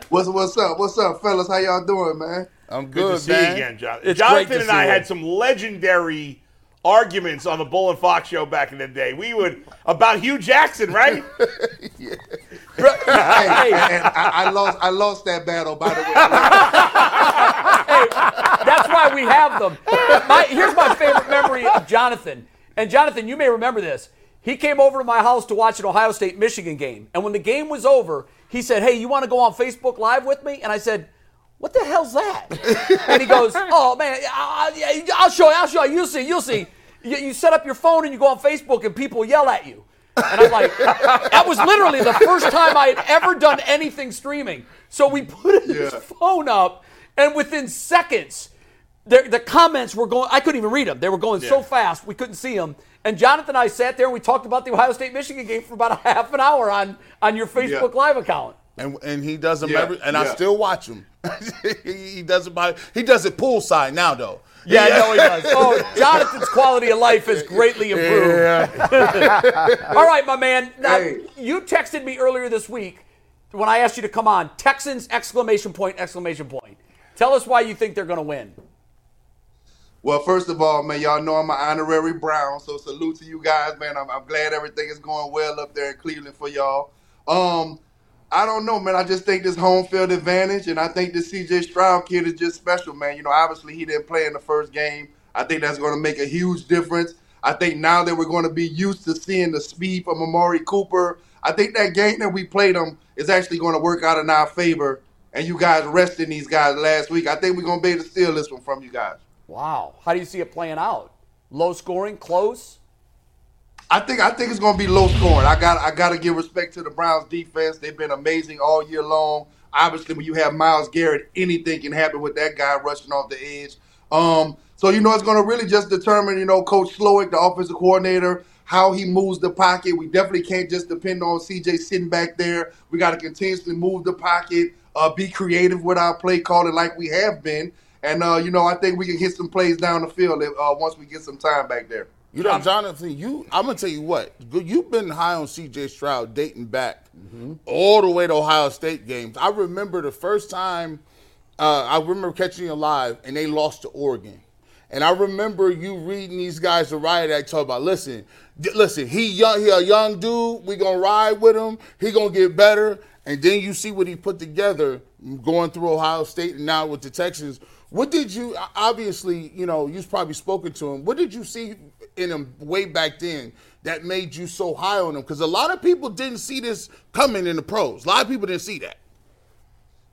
What's what's up? What's up, fellas? How y'all doing, man? I'm Good, good, to see you again, Jonathan. It's great Jonathan and I you. had some legendary arguments on the Bull and Fox show back in the day. We would about Hue Jackson, right? Bro- Hey, hey, and I, I lost I lost that battle by the way. That's why we have them. My, here's my favorite memory of Jonathan. And Jonathan, you may remember this. He came over to my house to watch an Ohio State Michigan game. And when the game was over, he said, Hey, you want to go on Facebook Live with me? And I said, What the hell's that? and he goes, Oh, man, I, yeah, I'll show you. I'll show you. You'll see. You'll see. You, you set up your phone and you go on Facebook and people yell at you. And I'm like, that was literally the first time I had ever done anything streaming. So we put his phone up, and within seconds, the, the comments were going. I couldn't even read them. They were going so fast we couldn't see them. And Jonathan and I sat there and we talked about the Ohio State Michigan game for about a half an hour on on your Facebook Live account. and and he does them Yeah, every, and I still watch him. he, he does it by he does it poolside now though. Yeah, I know he does. Oh, Jonathan's quality of life has greatly improved. All right, my man. Now, Hey. you texted me earlier this week when I asked you to come on. Texans! Exclamation point! Exclamation point! Tell us why you think they're going to win. Well, first of all, man, y'all know I'm an honorary Brown, so salute to you guys, man. I'm, I'm glad everything is going well up there in Cleveland for y'all. Um, I don't know, man. I just think this home field advantage, and I think this CJ Stroud kid is just special, man. You know, obviously he didn't play in the first game. I think that's going to make a huge difference. I think now that we're going to be used to seeing the speed from Amari Cooper, I think that game that we played him is actually going to work out in our favor. And you guys resting these guys last week. I think we're going to be able to steal this one from you guys. Wow. How do you see it playing out? Low scoring, close. I think I think it's going to be low scoring. I got I got to give respect to the Browns defense. They've been amazing all year long. Obviously, when you have Myles Garrett, anything can happen with that guy rushing off the edge. Um, so you know it's going to really just determine, you know, Coach Slowik, the offensive coordinator, how he moves the pocket. We definitely can't just depend on CJ sitting back there. We got to continuously move the pocket, uh, be creative with our play calling like we have been, and uh, you know I think we can hit some plays down the field uh, once we get some time back there. You know, Jonathan, you I'm gonna tell you what, you've been high on CJ Stroud dating back all the way to Ohio State games. I remember the first time uh, I remember catching you live and they lost to Oregon. And I remember you reading these guys the riot act talk about, listen, d- listen, he young, he a young dude. We gonna ride with him. He gonna get better. And then you see what he put together going through Ohio State and now with the Texans. What did you obviously, you know, you've probably spoken to him. What did you see in him way back then that made you so high on him? Because a lot of people didn't see this coming in the pros. A lot of people didn't see that.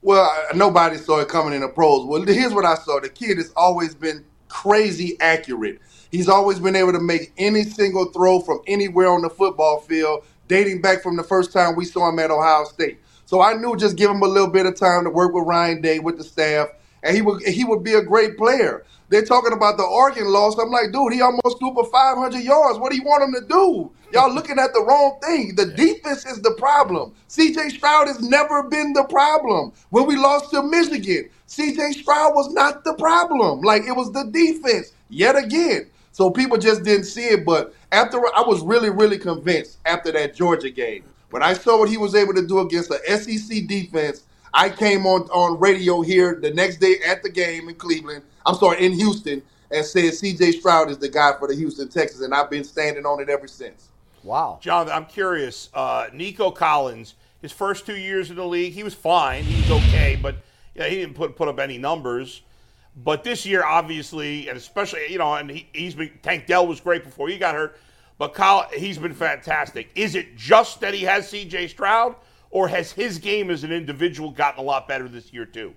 Well, nobody saw it coming in the pros. Well, here's what I saw. The kid has always been crazy accurate. He's always been able to make any single throw from anywhere on the football field, dating back from the first time we saw him at Ohio State. So I knew just give him a little bit of time to work with Ryan Day with the staff, and he would he would be a great player. They're talking about the Oregon loss. I'm like, dude, he almost threw for 500 yards. What do you want him to do? Y'all looking at the wrong thing. The defense is the problem. CJ Stroud has never been the problem. When we lost to Michigan, CJ Stroud was not the problem. Like it was the defense yet again. So people just didn't see it. But after I was really, really convinced after that Georgia game. When I saw what he was able to do against the SEC defense, I came on, on radio here the next day at the game in Cleveland. I'm sorry, in Houston, and said CJ Stroud is the guy for the Houston Texans, and I've been standing on it ever since. Wow. Jonathan, I'm curious. Uh, Nico Collins, his first two years in the league, he was fine. He was okay, but yeah, he didn't put put up any numbers. But this year, obviously, and especially, you know, and he, he's been Tank Dell was great before he got hurt, but Kyle, he's been fantastic. Is it just that he has C.J. Stroud, or has his game as an individual gotten a lot better this year too?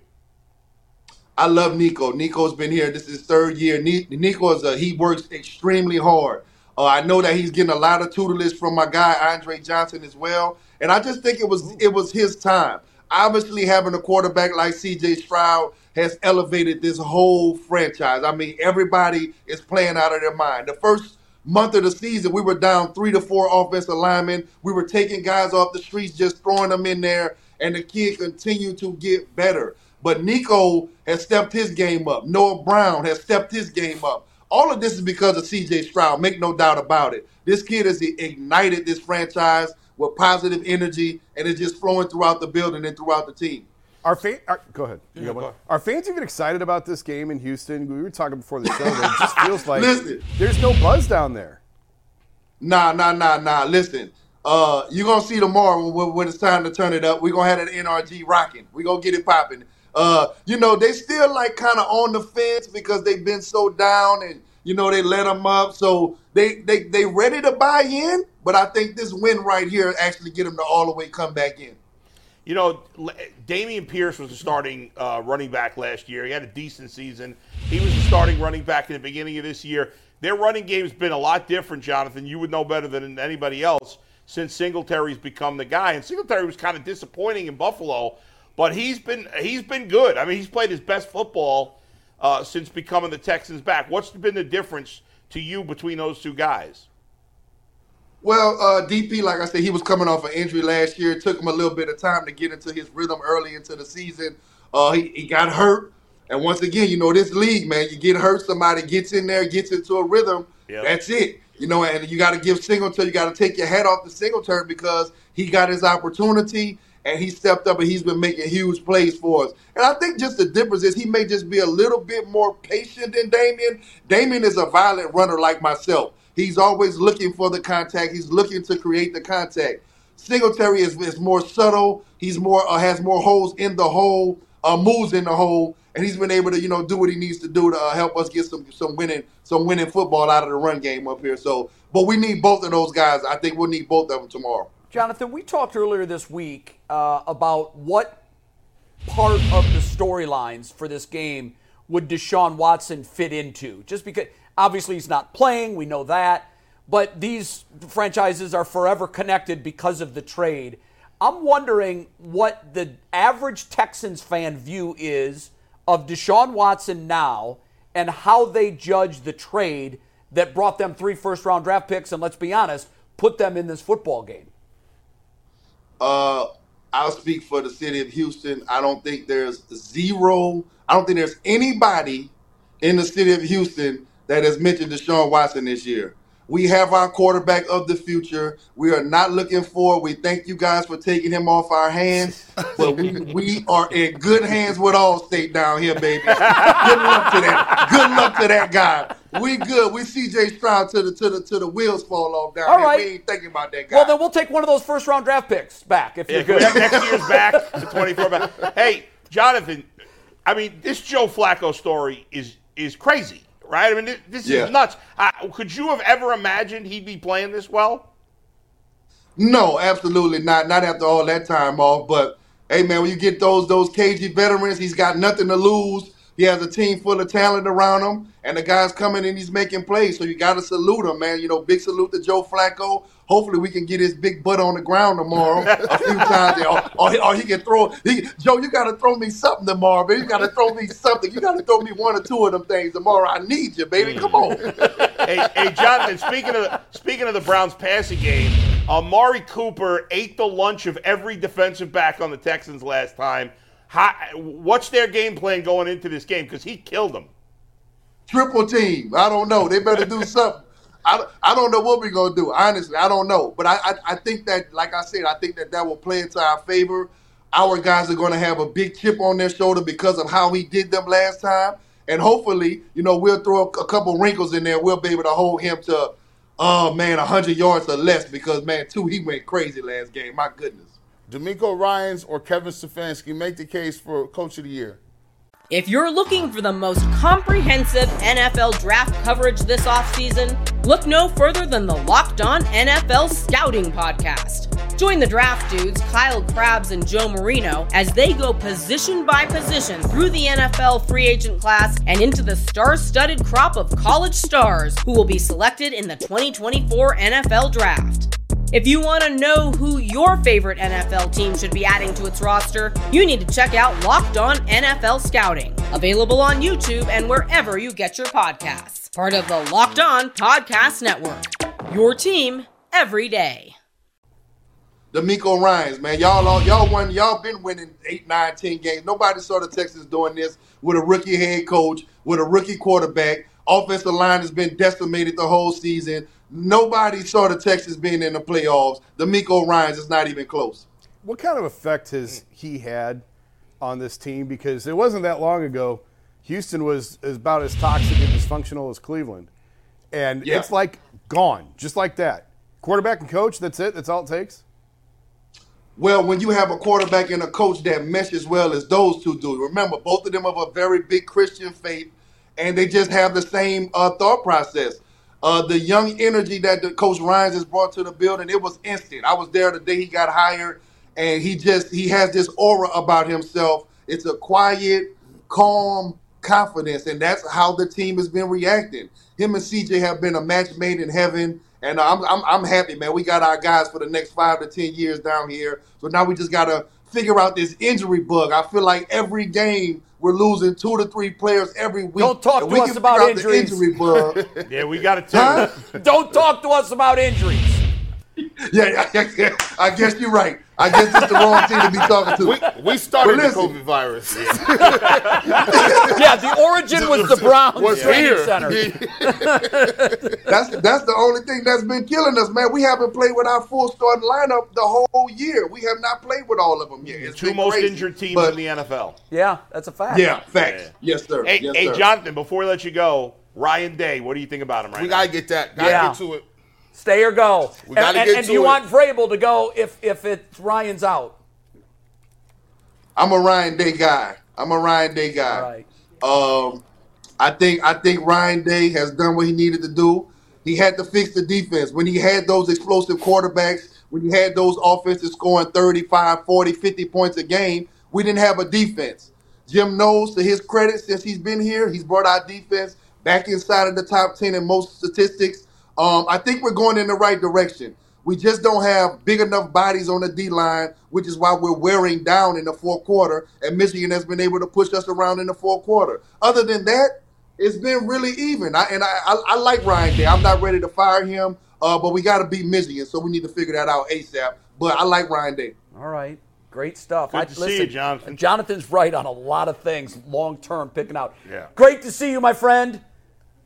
I love Nico. Nico's been here. This is his third year. Nico is a, he works extremely hard. Uh, I know that he's getting a lot of tutelage from my guy Andre Johnson as well, and I just think it was it was his time. Obviously, having a quarterback like C.J. Stroud has elevated this whole franchise. I mean, everybody is playing out of their mind. The first month of the season, we were down three to four offensive linemen. We were taking guys off the streets, just throwing them in there, and the kid continued to get better. But Nico has stepped his game up. Noah Brown has stepped his game up. All of this is because of CJ Stroud, make no doubt about it. This kid has ignited this franchise with positive energy, and it's just flowing throughout the building and throughout the team. Our fan, our, go ahead. Yeah, go ahead. Are fans even excited about this game in Houston? We were talking before the show. That it just feels like Listen, there's no buzz down there. Nah, nah, nah, nah. Listen, uh, you're gonna see tomorrow when, when, it's time to turn it up. We're gonna have that NRG rocking. We're gonna get it popping. Uh, you know, they still like kind of on the fence because they've been so down and you know they let them up. So they they they ready to buy in, but I think this win right here actually get them to all the way come back in. You know, Dameon Pierce was a starting uh, running back last year. He had a decent season. He was a starting running back in the beginning of this year. Their running game's been a lot different, Jonathan. You would know better than anybody else since Singletary's become the guy. And Singletary was kind of disappointing in Buffalo but he's been he's been good. I mean, he's played his best football uh, since becoming the Texans back. What's been the difference to you between those two guys? Well, uh, DP, like I said, he was coming off an injury last year. It took him a little bit of time to get into his rhythm early into the season. Uh, he, he got hurt. And once again, you know, this league, man, you get hurt, somebody gets in there, gets into a rhythm. Yep. That's it. You know, and you got to give Singletary, you got to take your head off the Singletary because he got his opportunity and he stepped up and he's been making huge plays for us. And I think just the difference is he may just be a little bit more patient than Dameon. Dameon is a violent runner like myself. He's always looking for the contact. He's looking to create the contact. Singletary is, is more subtle. He's more uh, has more holes in the hole, uh, moves in the hole, and he's been able to you know do what he needs to do to uh, help us get some some winning some winning football out of the run game up here. So, but we need both of those guys. I think we'll need both of them tomorrow. Jonathan, we talked earlier this week uh, about what part of the storylines for this game would Deshaun Watson fit into. Just because, obviously, he's not playing, we know that, but these franchises are forever connected because of the trade. I'm wondering what the average Texans fan view is of Deshaun Watson now and how they judge the trade that brought them three first round draft picks and, let's be honest, put them in this football game. Uh, I'll speak for the city of Houston. I don't think there's zero. I don't think there's anybody in the city of Houston that has mentioned Deshaun Watson this year. We have our quarterback of the future. We are not looking for. We thank you guys for taking him off our hands, but we we are in good hands with Allstate down here, baby. Good luck to that. Good luck to that guy. We good. We CJ Stroud to the to the to the wheels fall off down All here. Right. We ain't thinking about that guy. Well, then we'll take one of those first round draft picks back if you're good. Next year's back, the 24 back. Hey, Jonathan. I mean, this Joe Flacco story is is crazy right? I mean, this, yeah. is nuts. Uh, could you have ever imagined he'd be playing this well? No, absolutely not. Not after all that time off. But hey, man, when you get those those cagey veterans, he's got nothing to lose. He has a team full of talent around him, and the guy's coming and he's making plays. So you got to salute him, man. You know, big salute to Joe Flacco. Hopefully, we can get his big butt on the ground tomorrow a few times, or, or, or, he can throw. He, Joe, you got to throw me something tomorrow, baby. You got to throw me something. You got to throw me one or two of them things tomorrow. I need you, baby. Come on. hey, hey, Jonathan. Speaking of the, speaking of the Browns' passing game, Amari Cooper ate the lunch of every defensive back on the Texans last time. How, what's their game plan going into this game? Because he killed them. Triple team. I don't know. They better do something. I, I don't know what we're gonna do. Honestly, I don't know. But I, I, I think that, like I said, I think that that will play into our favor. Our guys are going to have a big chip on their shoulder because of how he did them last time, and hopefully, you know, we'll throw a, couple wrinkles in there. We'll be able to hold him to, oh man, hundred yards or less because man, two he went crazy last game. My goodness. DeMeco Ryans or Kevin Stefanski make the case for Coach of the Year? If you're looking for the most comprehensive NFL draft coverage this offseason, look no further than the Locked On NFL Scouting Podcast. Join the draft dudes, Kyle Crabbs and Joe Marino, as they go position by position through the NFL free agent class and into the star studded crop of college stars who will be selected in the 2024 NFL Draft. If you want to know who your favorite NFL team should be adding to its roster, you need to check out Locked On NFL Scouting, available on YouTube and wherever you get your podcasts. Part of the Locked On Podcast Network. Your team every day. DeMeco Ryans, man, y'all all, y'all won, y'all been winning eight, nine, ten games. Nobody saw the Texans doing this with a rookie head coach, with a rookie quarterback. Offensive line has been decimated the whole season. Nobody saw the Texans being in the playoffs. DeMeco Ryans is not even close. What kind of effect has he had on this team? Because it wasn't that long ago, Houston was about as toxic and dysfunctional as Cleveland. And Yeah. it's like gone, just like that. Quarterback and coach, that's it? That's all it takes? Well, when you have a quarterback and a coach that mesh as well as those two do, remember both of them have a very big Christian faith, and they just have the same uh, thought process. Uh, the young energy that the coach Ryans has brought to the building, it was instant. I was there the day he got hired, and he just he has this aura about himself. It's a quiet, calm confidence, and that's how the team has been reacting. Him and CJ have been a match made in heaven. And I'm, I'm, I'm happy, man. We got our guys for the next five to 10 years down here. So now we just got to figure out this injury bug. I feel like every game we're losing two to three players every week. Don't talk And to we us can about figure the injuries. injury bug. Yeah, we got it too. Huh? Don't talk to us about injuries. Yeah, I, I, I guess you're right. I guess it's the wrong team to be talking to. We, we started But the. COVID virus. Yeah, the origin was the Browns Was training center. That's that's the only thing that's been killing us, man. We haven't played with our full starting lineup the whole year. We have not played with all of them yet. It's Two most crazy. injured teams But- in the NFL. Yeah, that's a fact. Yeah, facts. Yeah. Yes, sir. Hey, yes, hey, sir. Jonathan, before we let you go, Ryan Day, what do you think about him right we now? gotta get that. Gotta Yeah. get to it. Stay or go. We and, and- and you it. want Vrabel to go if if it's Ryan's out. I'm a Ryan Day guy. I'm a Ryan Day guy. Right. Um, I think I think Ryan Day has done what he needed to do. He had to fix the defense. When he had those explosive quarterbacks, when he had those offenses scoring 35, 40, 50 points a game, we didn't have a defense. Jim Knowles, to his credit, since he's been here, he's brought our defense back inside of the top 10 in most statistics. Um, I think we're going in the right direction. We just don't have big enough bodies on the D line, which is why we're wearing down in the fourth quarter. And Michigan has been able to push us around in the fourth quarter. Other than that, it's been really even. I, and I, I, I like Ryan Day. I'm not ready to fire him, uh, but we got to beat Michigan, so we need to figure that out ASAP. But I like Ryan Day. All right. Great stuff. Good to see you, Jonathan. Jonathan's right on a lot of things long term picking out. Yeah. Great to see you, my friend.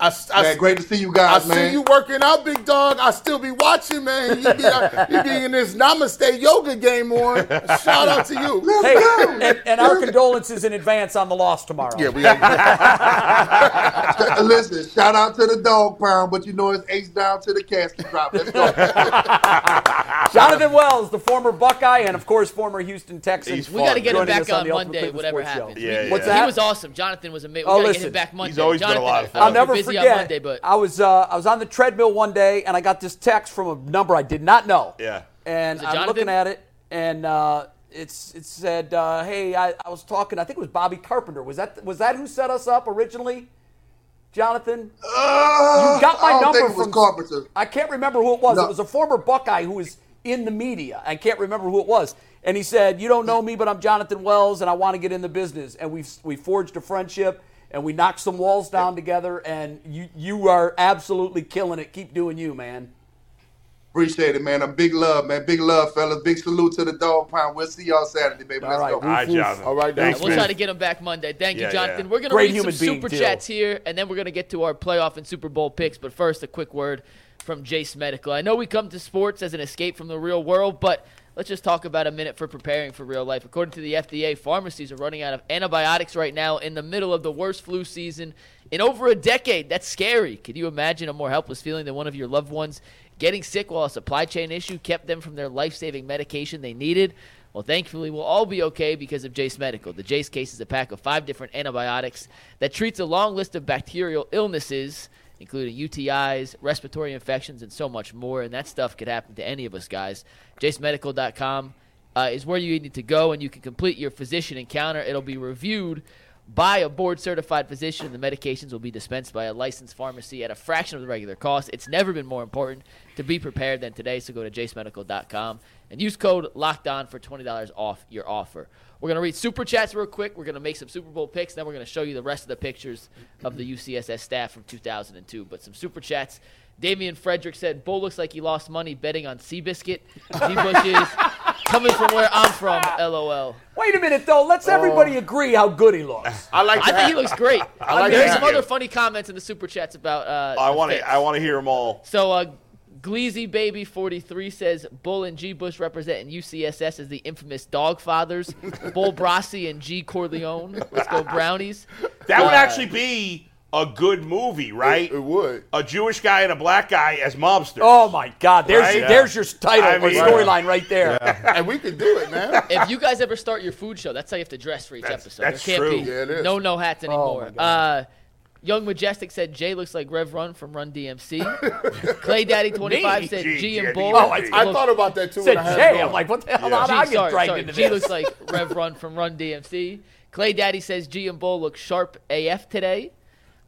I, I, Man, great to see you guys, I guys, see you working out, big dog. I still be watching, man. You be, you be in this Namaste yoga game on. Shout out to you. Hey, and, and our condolences in advance on the loss tomorrow. Yeah, we Uh, Listen, shout out to the dog pound, but you know it's ace down to the casket drop. Let's go. Jonathan Wells, the former Buckeye and, of course, former Houston Texan. He's We got to get him back on on Monday, whatever happens. Yeah, We- What's that? He was awesome. Jonathan was amazing. We Oh, got to get listen. him back Monday. always been a lot of I fun. know I'll never busy forget. on Monday, but I was uh, I was on the treadmill one day and I got this text from a number I did not know. Yeah. And I'm Jonathan? looking at it and uh, it's it said, uh, "Hey, I, I was talking. I think it was Bobby Carpenter. Was that was that who set us up originally?" Jonathan, Uh, you got my I don't number think it was from Carpenter. I can't remember who it was. No. It was a former Buckeye who was in the media. I can't remember who it was. And he said, "You don't know me, but I'm Jonathan Wells, and I want to get in the business." And we we forged a friendship, and we knocked some walls down together. And you you are absolutely killing it. Keep doing you, man. Appreciate it, man. A big love, man. Big love, fellas. Big salute to the dog pound. We'll see y'all Saturday, baby. All Let's right. go. All right, Jonathan. All right, Thanks, we'll man. try to get him back Monday. Thank Yeah, you, Jonathan. yeah. We're going to Great read some super too. chats here, and then we're going to get to our playoff and Super Bowl picks. But first, a quick word from Jase Medical. I know we come to sports as an escape from the real world, but let's just talk about a minute for preparing for real life. According to the FDA, pharmacies are running out of antibiotics right now in the middle of the worst flu season in over a decade. That's scary. Could you imagine a more helpless feeling than one of your loved ones getting sick while a supply chain issue kept them from their life saving medication they needed? Well, thankfully, we'll all be okay because of Jase Medical. The Jase case is a pack of five different antibiotics that treats a long list of bacterial illnesses, including UTIs, respiratory infections, and so much more. And that stuff could happen to any of us, guys. JaseMedical.com uh, is where you need to go, and you can complete your physician encounter. It'll be reviewed by a board certified physician, and the medications will be dispensed by a licensed pharmacy at a fraction of the regular cost. It's never been more important to be prepared than today, so go to jasemedical.com and use code locked on for $20 off your offer. We're going to read super chats real quick. We're going to make some Super Bowl picks. Then we're going to show you the rest of the pictures of the UCSS staff from 2002. But some super chats. Damian Frederick said, Bull looks like he lost money betting on Seabiscuit. G. Bush is coming from where I'm from, LOL. Wait a minute, though. Let's everybody agree how good he looks. I like. I think he looks great. I like There's that. some other funny comments in the super chats about. Uh, I want to. I want to hear them all. So, uh, Gleazy Baby 43 says Bull and G. Bush representing UCSS as the infamous Dog Fathers. Bull Brasi and G. Corleone. Let's go Brownies. That would Uh, actually be a good movie, right? It, it would. a Jewish guy and a black guy as mobsters. Oh my God! There's Right? there's your title I or mean- storyline right there. and we can do it, man. If you guys ever start your food show, that's how you have to dress for each That's- episode. that's there can't true. be Yeah, it is. no no hats anymore. my God. uh, Young Majestic said Jay looks like Rev Run from Run DMC. Clay Daddy 25 said Gee, G and Bull. Oh, I- I look- thought about that too. Said I had Jay. it I'm like, what the hell? Yeah. How did I G, get sorry, dragged sorry. into G this? looks like Rev Run from Run DMC. Clay Daddy says G and Bull look sharp AF today.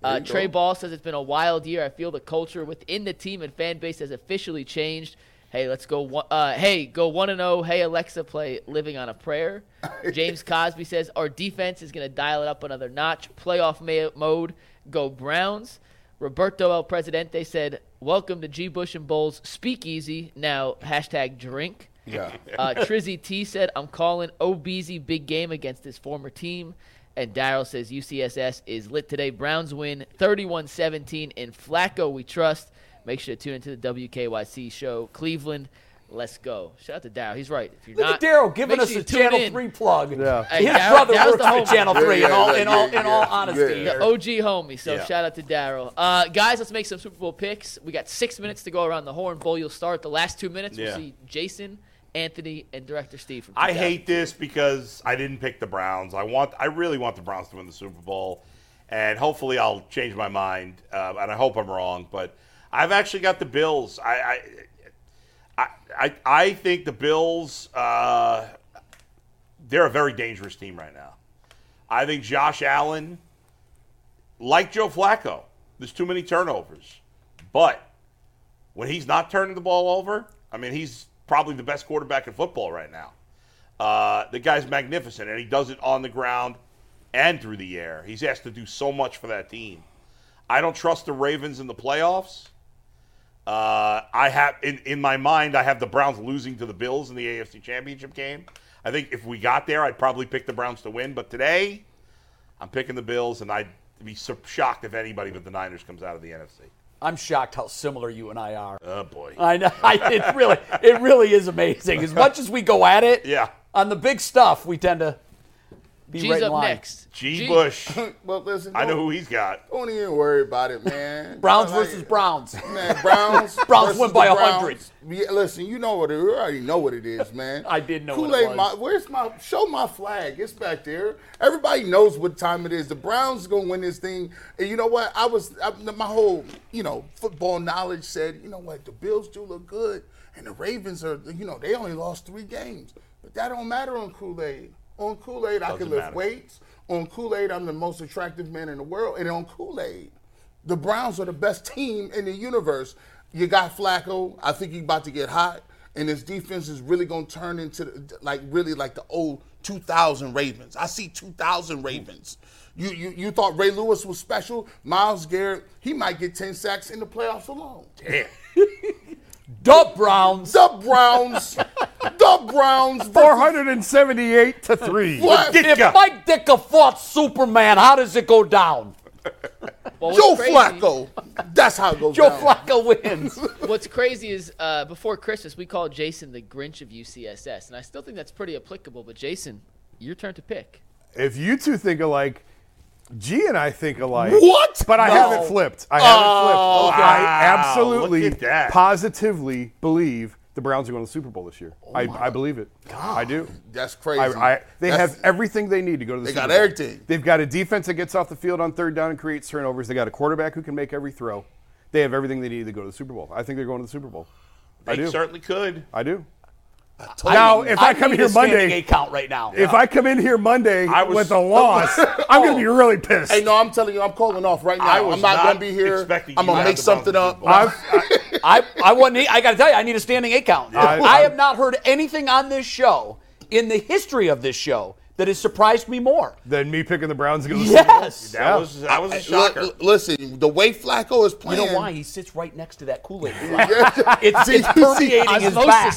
Uh, Trey go. Ball says it's been a wild year. I feel the culture within the team and fan base has officially changed. Hey, let's go. one- Uh, hey, go one and zero. Hey, Alexa, play "Living on a Prayer." James Cosby says our defense is going to dial it up another notch. Playoff ma- mode. Go Browns. Roberto El Presidente said, "Welcome to G. Bush and Bulls Speakeasy." Now hashtag drink. Yeah. Uh, Trizzy T said, I'm calling OBZ big game against his former team. And Daryl says UCSS is lit today. Browns win 31 17. In Flacco, we trust. Make sure to tune into the WKYC show. Cleveland, let's go. Shout out to Daryl. He's right. If you're Look not, at Daryl giving us sure a Channel in. 3 plug. Yeah. Hey, His Daryl- brother Daryl's works for. Channel 3 Yeah, in all, yeah, in all, yeah, in all yeah. honesty Yeah. The OG homie. So Yeah. shout out to Daryl. Uh, guys, let's make some Super Bowl picks. We got six minutes to go around the horn. Bull, you'll start. The last two minutes, Yeah. we'll see Jason, Anthony, and Director Steve from I hate this because I didn't pick the Browns. I want, I really want the Browns to win the Super Bowl, and hopefully I'll change my mind. Uh, and I hope I'm wrong, but I've actually got the Bills. I, I, I, I, think the Bills. Uh, they're a very dangerous team right now. I think Josh Allen, like Joe Flacco, there's too many turnovers, but when he's not turning the ball over, I mean, he's probably the best quarterback in football right now. Uh, the guy's magnificent, and he does it on the ground and through the air. He's asked to do so much for that team. I don't trust the Ravens in the playoffs. Uh, I have in, in my mind, I have the Browns losing to the Bills in the AFC Championship game. I think if we got there, I'd probably pick the Browns to win. But today, I'm picking the Bills, and I'd be so shocked if anybody but the Niners comes out of the NFC. I'm shocked how similar you and I are. Oh boy. I know. I, it really, it really is amazing. As much as we go at it, Yeah. on the big stuff, we tend to be G's right in up line. next. G. G- Bush. Well, listen. I know who he's got. Don't even worry about it, man. Browns Like- versus Browns. Man, Browns. Browns versus win by the 100. Yeah, listen, you know what it. You already know what it is, man. I did know what it Kool-Aid, was. My, where's my show? My flag. It's back there. Everybody knows what time it is. The Browns are gonna win this thing. And you know what? I was I, my whole you know football knowledge said you know what the Bills do look good, and the Ravens are you know they only lost three games, but that don't matter on Kool-Aid. On Kool-Aid, I can lift matter. weights. On Kool-Aid, I'm the most attractive man in the world, and on Kool-Aid. The Browns are the best team in the universe. You got Flacco. I think he's about to get hot, and his defense is really going to turn into the, like really like the old 2000 Ravens. I see 2000 Ravens. You, you you thought Ray Lewis was special? Myles Garrett, he might get 10 sacks in the playoffs alone. Damn. The Browns. The Browns, the Browns, 478 to 3. What? If Mike Ditka fought Superman, how does it go down? Well, Joe crazy- Flacco. That's how it goes Joe down. Flacco wins. What's crazy is uh, before Christmas we called Jason the Grinch of UCSS, and I still think that's pretty applicable. But Jason, your turn to pick. If you two think alike, G and I think alike. What? But I No. haven't flipped. I haven't Oh, flipped. okay. I absolutely, look at that. positively believe the Browns are going to the Super Bowl this year. Oh I, I believe it. God. I do. That's crazy. I, I, they That's- have everything they need to go to the Super Bowl. They got everything. They've got a defense that gets off the field on third down and creates turnovers. They got a quarterback who can make every throw. They have everything they need to go to the Super Bowl. I think they're going to the Super Bowl. I They do. certainly could. I do. I Now, if I come need here Monday- eight count right now. If I come in here Monday I was- with a loss, I'm going to be really pissed. Hey, no, I'm telling you, I'm calling off right now. I was I'm not, not going to be here. I'm going to to make something up. Super Bowl. I, I want. I got to tell you, I need a standing eight count. I- I, have not heard anything on this show in the history of this show that has surprised me more. than me picking the Browns to go to the Super Bowl? Yes. That was that was a shocker. l- listen, the way Flacco is playing, You playing. know why? He sits right next to that Kool Aid. it's, it's permeating his back.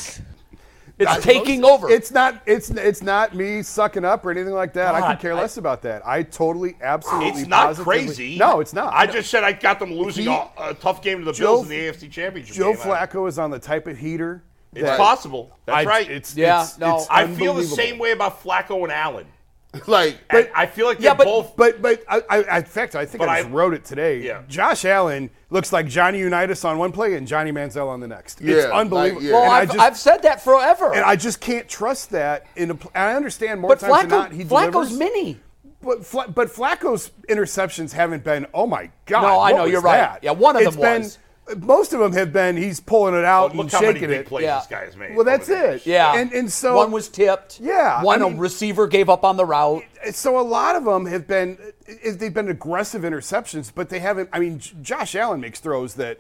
Osmosis. It's taking over. It's not. It's it's not me sucking up or anything like that. I could care I- less about that. I totally, absolutely, It's not crazy. No, it's not. I just said I got them losing He- a, a tough game to the Joe- Bills in the AFC Championship Joe game. Flacco is on the type of heater. It's that possible. That's I- right. It's Yeah, It's, no. it's I feel the same way about Flacco and Allen. like, And I feel like they're Yeah, but- both. But but I, I, in fact, I think I just I- wrote it today. Yeah. Josh Allen looks like Johnny Unitas on one play and Johnny Manziel on the next. Yeah, it's like, unbelievable. yeah. well, I I've, just- I've said that forever. and I just can't trust that. In a, pl- and I understand more but times Flacco, than not he Flacco's delivers. mini. But, Fla- but Flacco's interceptions haven't been. Oh my God! No, I know, you're right. Yeah, one of It's them been, was. Most of them have been. He's pulling it out look and how many shaking big it. plays Yeah. this guy has made. Well, that's over years. it. Yeah. And and so one was tipped. Yeah, One I a mean- receiver gave up on the route. so a lot of them have been they've been aggressive interceptions, but they haven't. I mean, Josh Allen makes throws that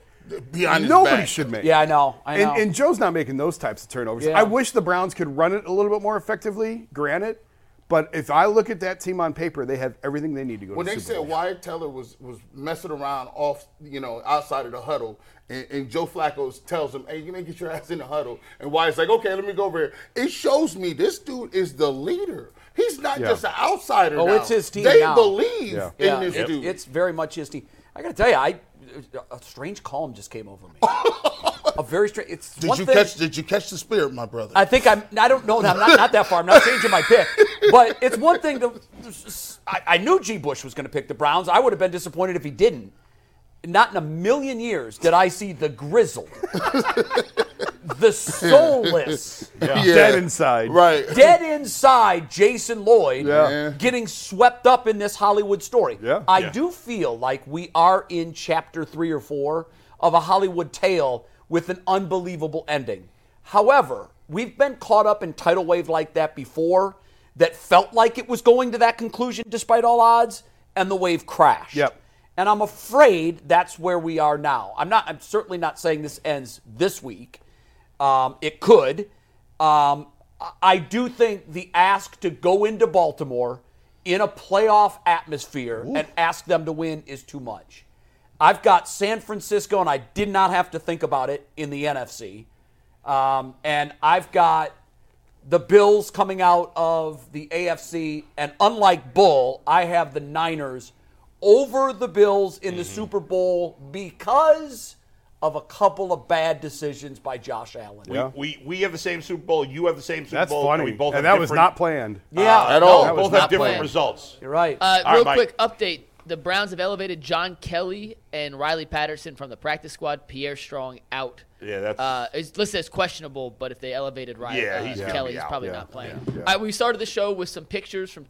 behind his nobody back. should make. Yeah, I know. I know. And, and Joe's not making those types of turnovers. Yeah. I wish the Browns could run it a little bit more effectively. Granted, but if I look at that team on paper, they have everything they need to go When to they the Super said Bowl. Wyatt Teller was was messing around off, you know, outside of the huddle, and, and Joe Flacco tells him, "Hey, you need to get your ass in the huddle," and Wyatt's like, "Okay, let me go over here." It shows me this dude is the leader. He's not Yeah. just an outsider. Oh, now. it's his team They now. believe Yeah. in yeah, this it- dude. it's very much his team. I got to tell you, I a strange calm just came over me. a very strange. It's did one you thing, catch? Did you catch the spirit, my brother? I think I'm. I don't know. I'm not, not that far. I'm not changing my pick. But it's one thing to. I, I knew G. Bush was going to pick the Browns. I would have been disappointed if he didn't. Not in a million years did I see the grizzled, the soulless, dead inside. right. dead inside Jason Lloyd Yeah. getting swept up in this Hollywood story. Yeah. I Yeah. do feel like we are in chapter three or four of a Hollywood tale with an unbelievable ending. However, we've been caught up in tidal wave like that before that felt like it was going to that conclusion despite all odds, and the wave crashed. Yep. And I'm afraid that's where we are now. I'm not. I'm certainly not saying this ends this week. Um, it could. Um, I- do think the ask to go into Baltimore in a playoff atmosphere and ask them to win is too much. I've got San Francisco, and I did not have to think about it in the NFC. Um, and I've got the Bills coming out of the AFC, and unlike Bull, I have the Niners over the Bills in the Super Bowl because of a couple of bad decisions by Josh Allen. Yeah. We we have the same Super Bowl. You have the same Super That's Bowl. funny. And we both and that was not planned. Yeah, Uh, At no, all. we both have different planned. results. You're right. Uh, All real right, quick update: the Browns have elevated John Kelly and Riley Patterson from the practice squad. Pierre Strong out. Yeah, that's- uh, it's listed as questionable. But if they elevated Riley, Yeah, uh, he's gonna Kelly, be he's out. probably Yeah, not playing. yeah, yeah. All right, we started the show with some pictures from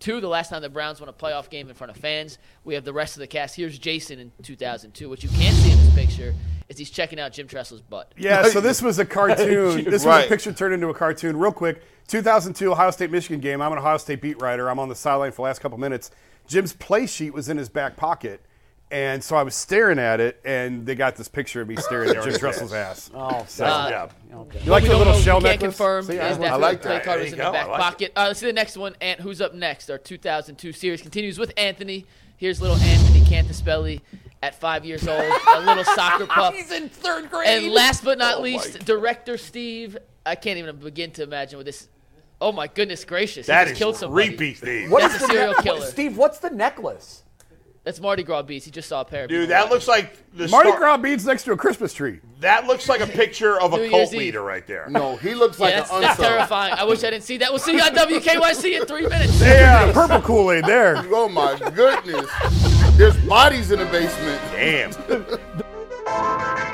2002, the last time the Browns won a playoff game in front of fans. We have the rest of the cast. Here's Jason in 2002. What you can see in this picture is he's checking out Jim Tressel's butt. Yeah, so this was a cartoon. this was Right. a picture turned into a cartoon. Real quick, 2002 Ohio State Michigan game. I'm an Ohio State beat writer. I'm on the sideline for the last couple minutes. Jim's play sheet was in his back pocket, and so I was staring at it, and they got this picture of me staring at Jim Tressel's ass. oh, So, Nice job. you like we the don't little know, shell we can't necklace? confirm. See, His I nephew like- like play that. card There was you in the go. back I like pocket. Uh, let's see the next one. Ant, who's up next? Our 2002 series continues with Anthony. Here's little Anthony Cantaspelli at five years old, a little soccer pup. He's in third grade. And last but not Oh, least, director Steve. I can't even begin to imagine what this. Oh my goodness gracious! That he just is killed somebody. creepy, Steve. What That's is a the serial neck- killer. Steve, what's the necklace? That's Mardi Gras beats. He just saw a pair. Dude, people that looks like the Mardi star- Gras beads next to a Christmas tree. That looks like a picture of New a Year's cult Eve. leader right there. No, he looks like Yeah, that's, an that's unsub. terrifying. I wish I didn't see that. We'll see you on WKYC in three minutes. Yeah, purple Kool Aid there. Oh my goodness. There's bodies in the basement. Damn.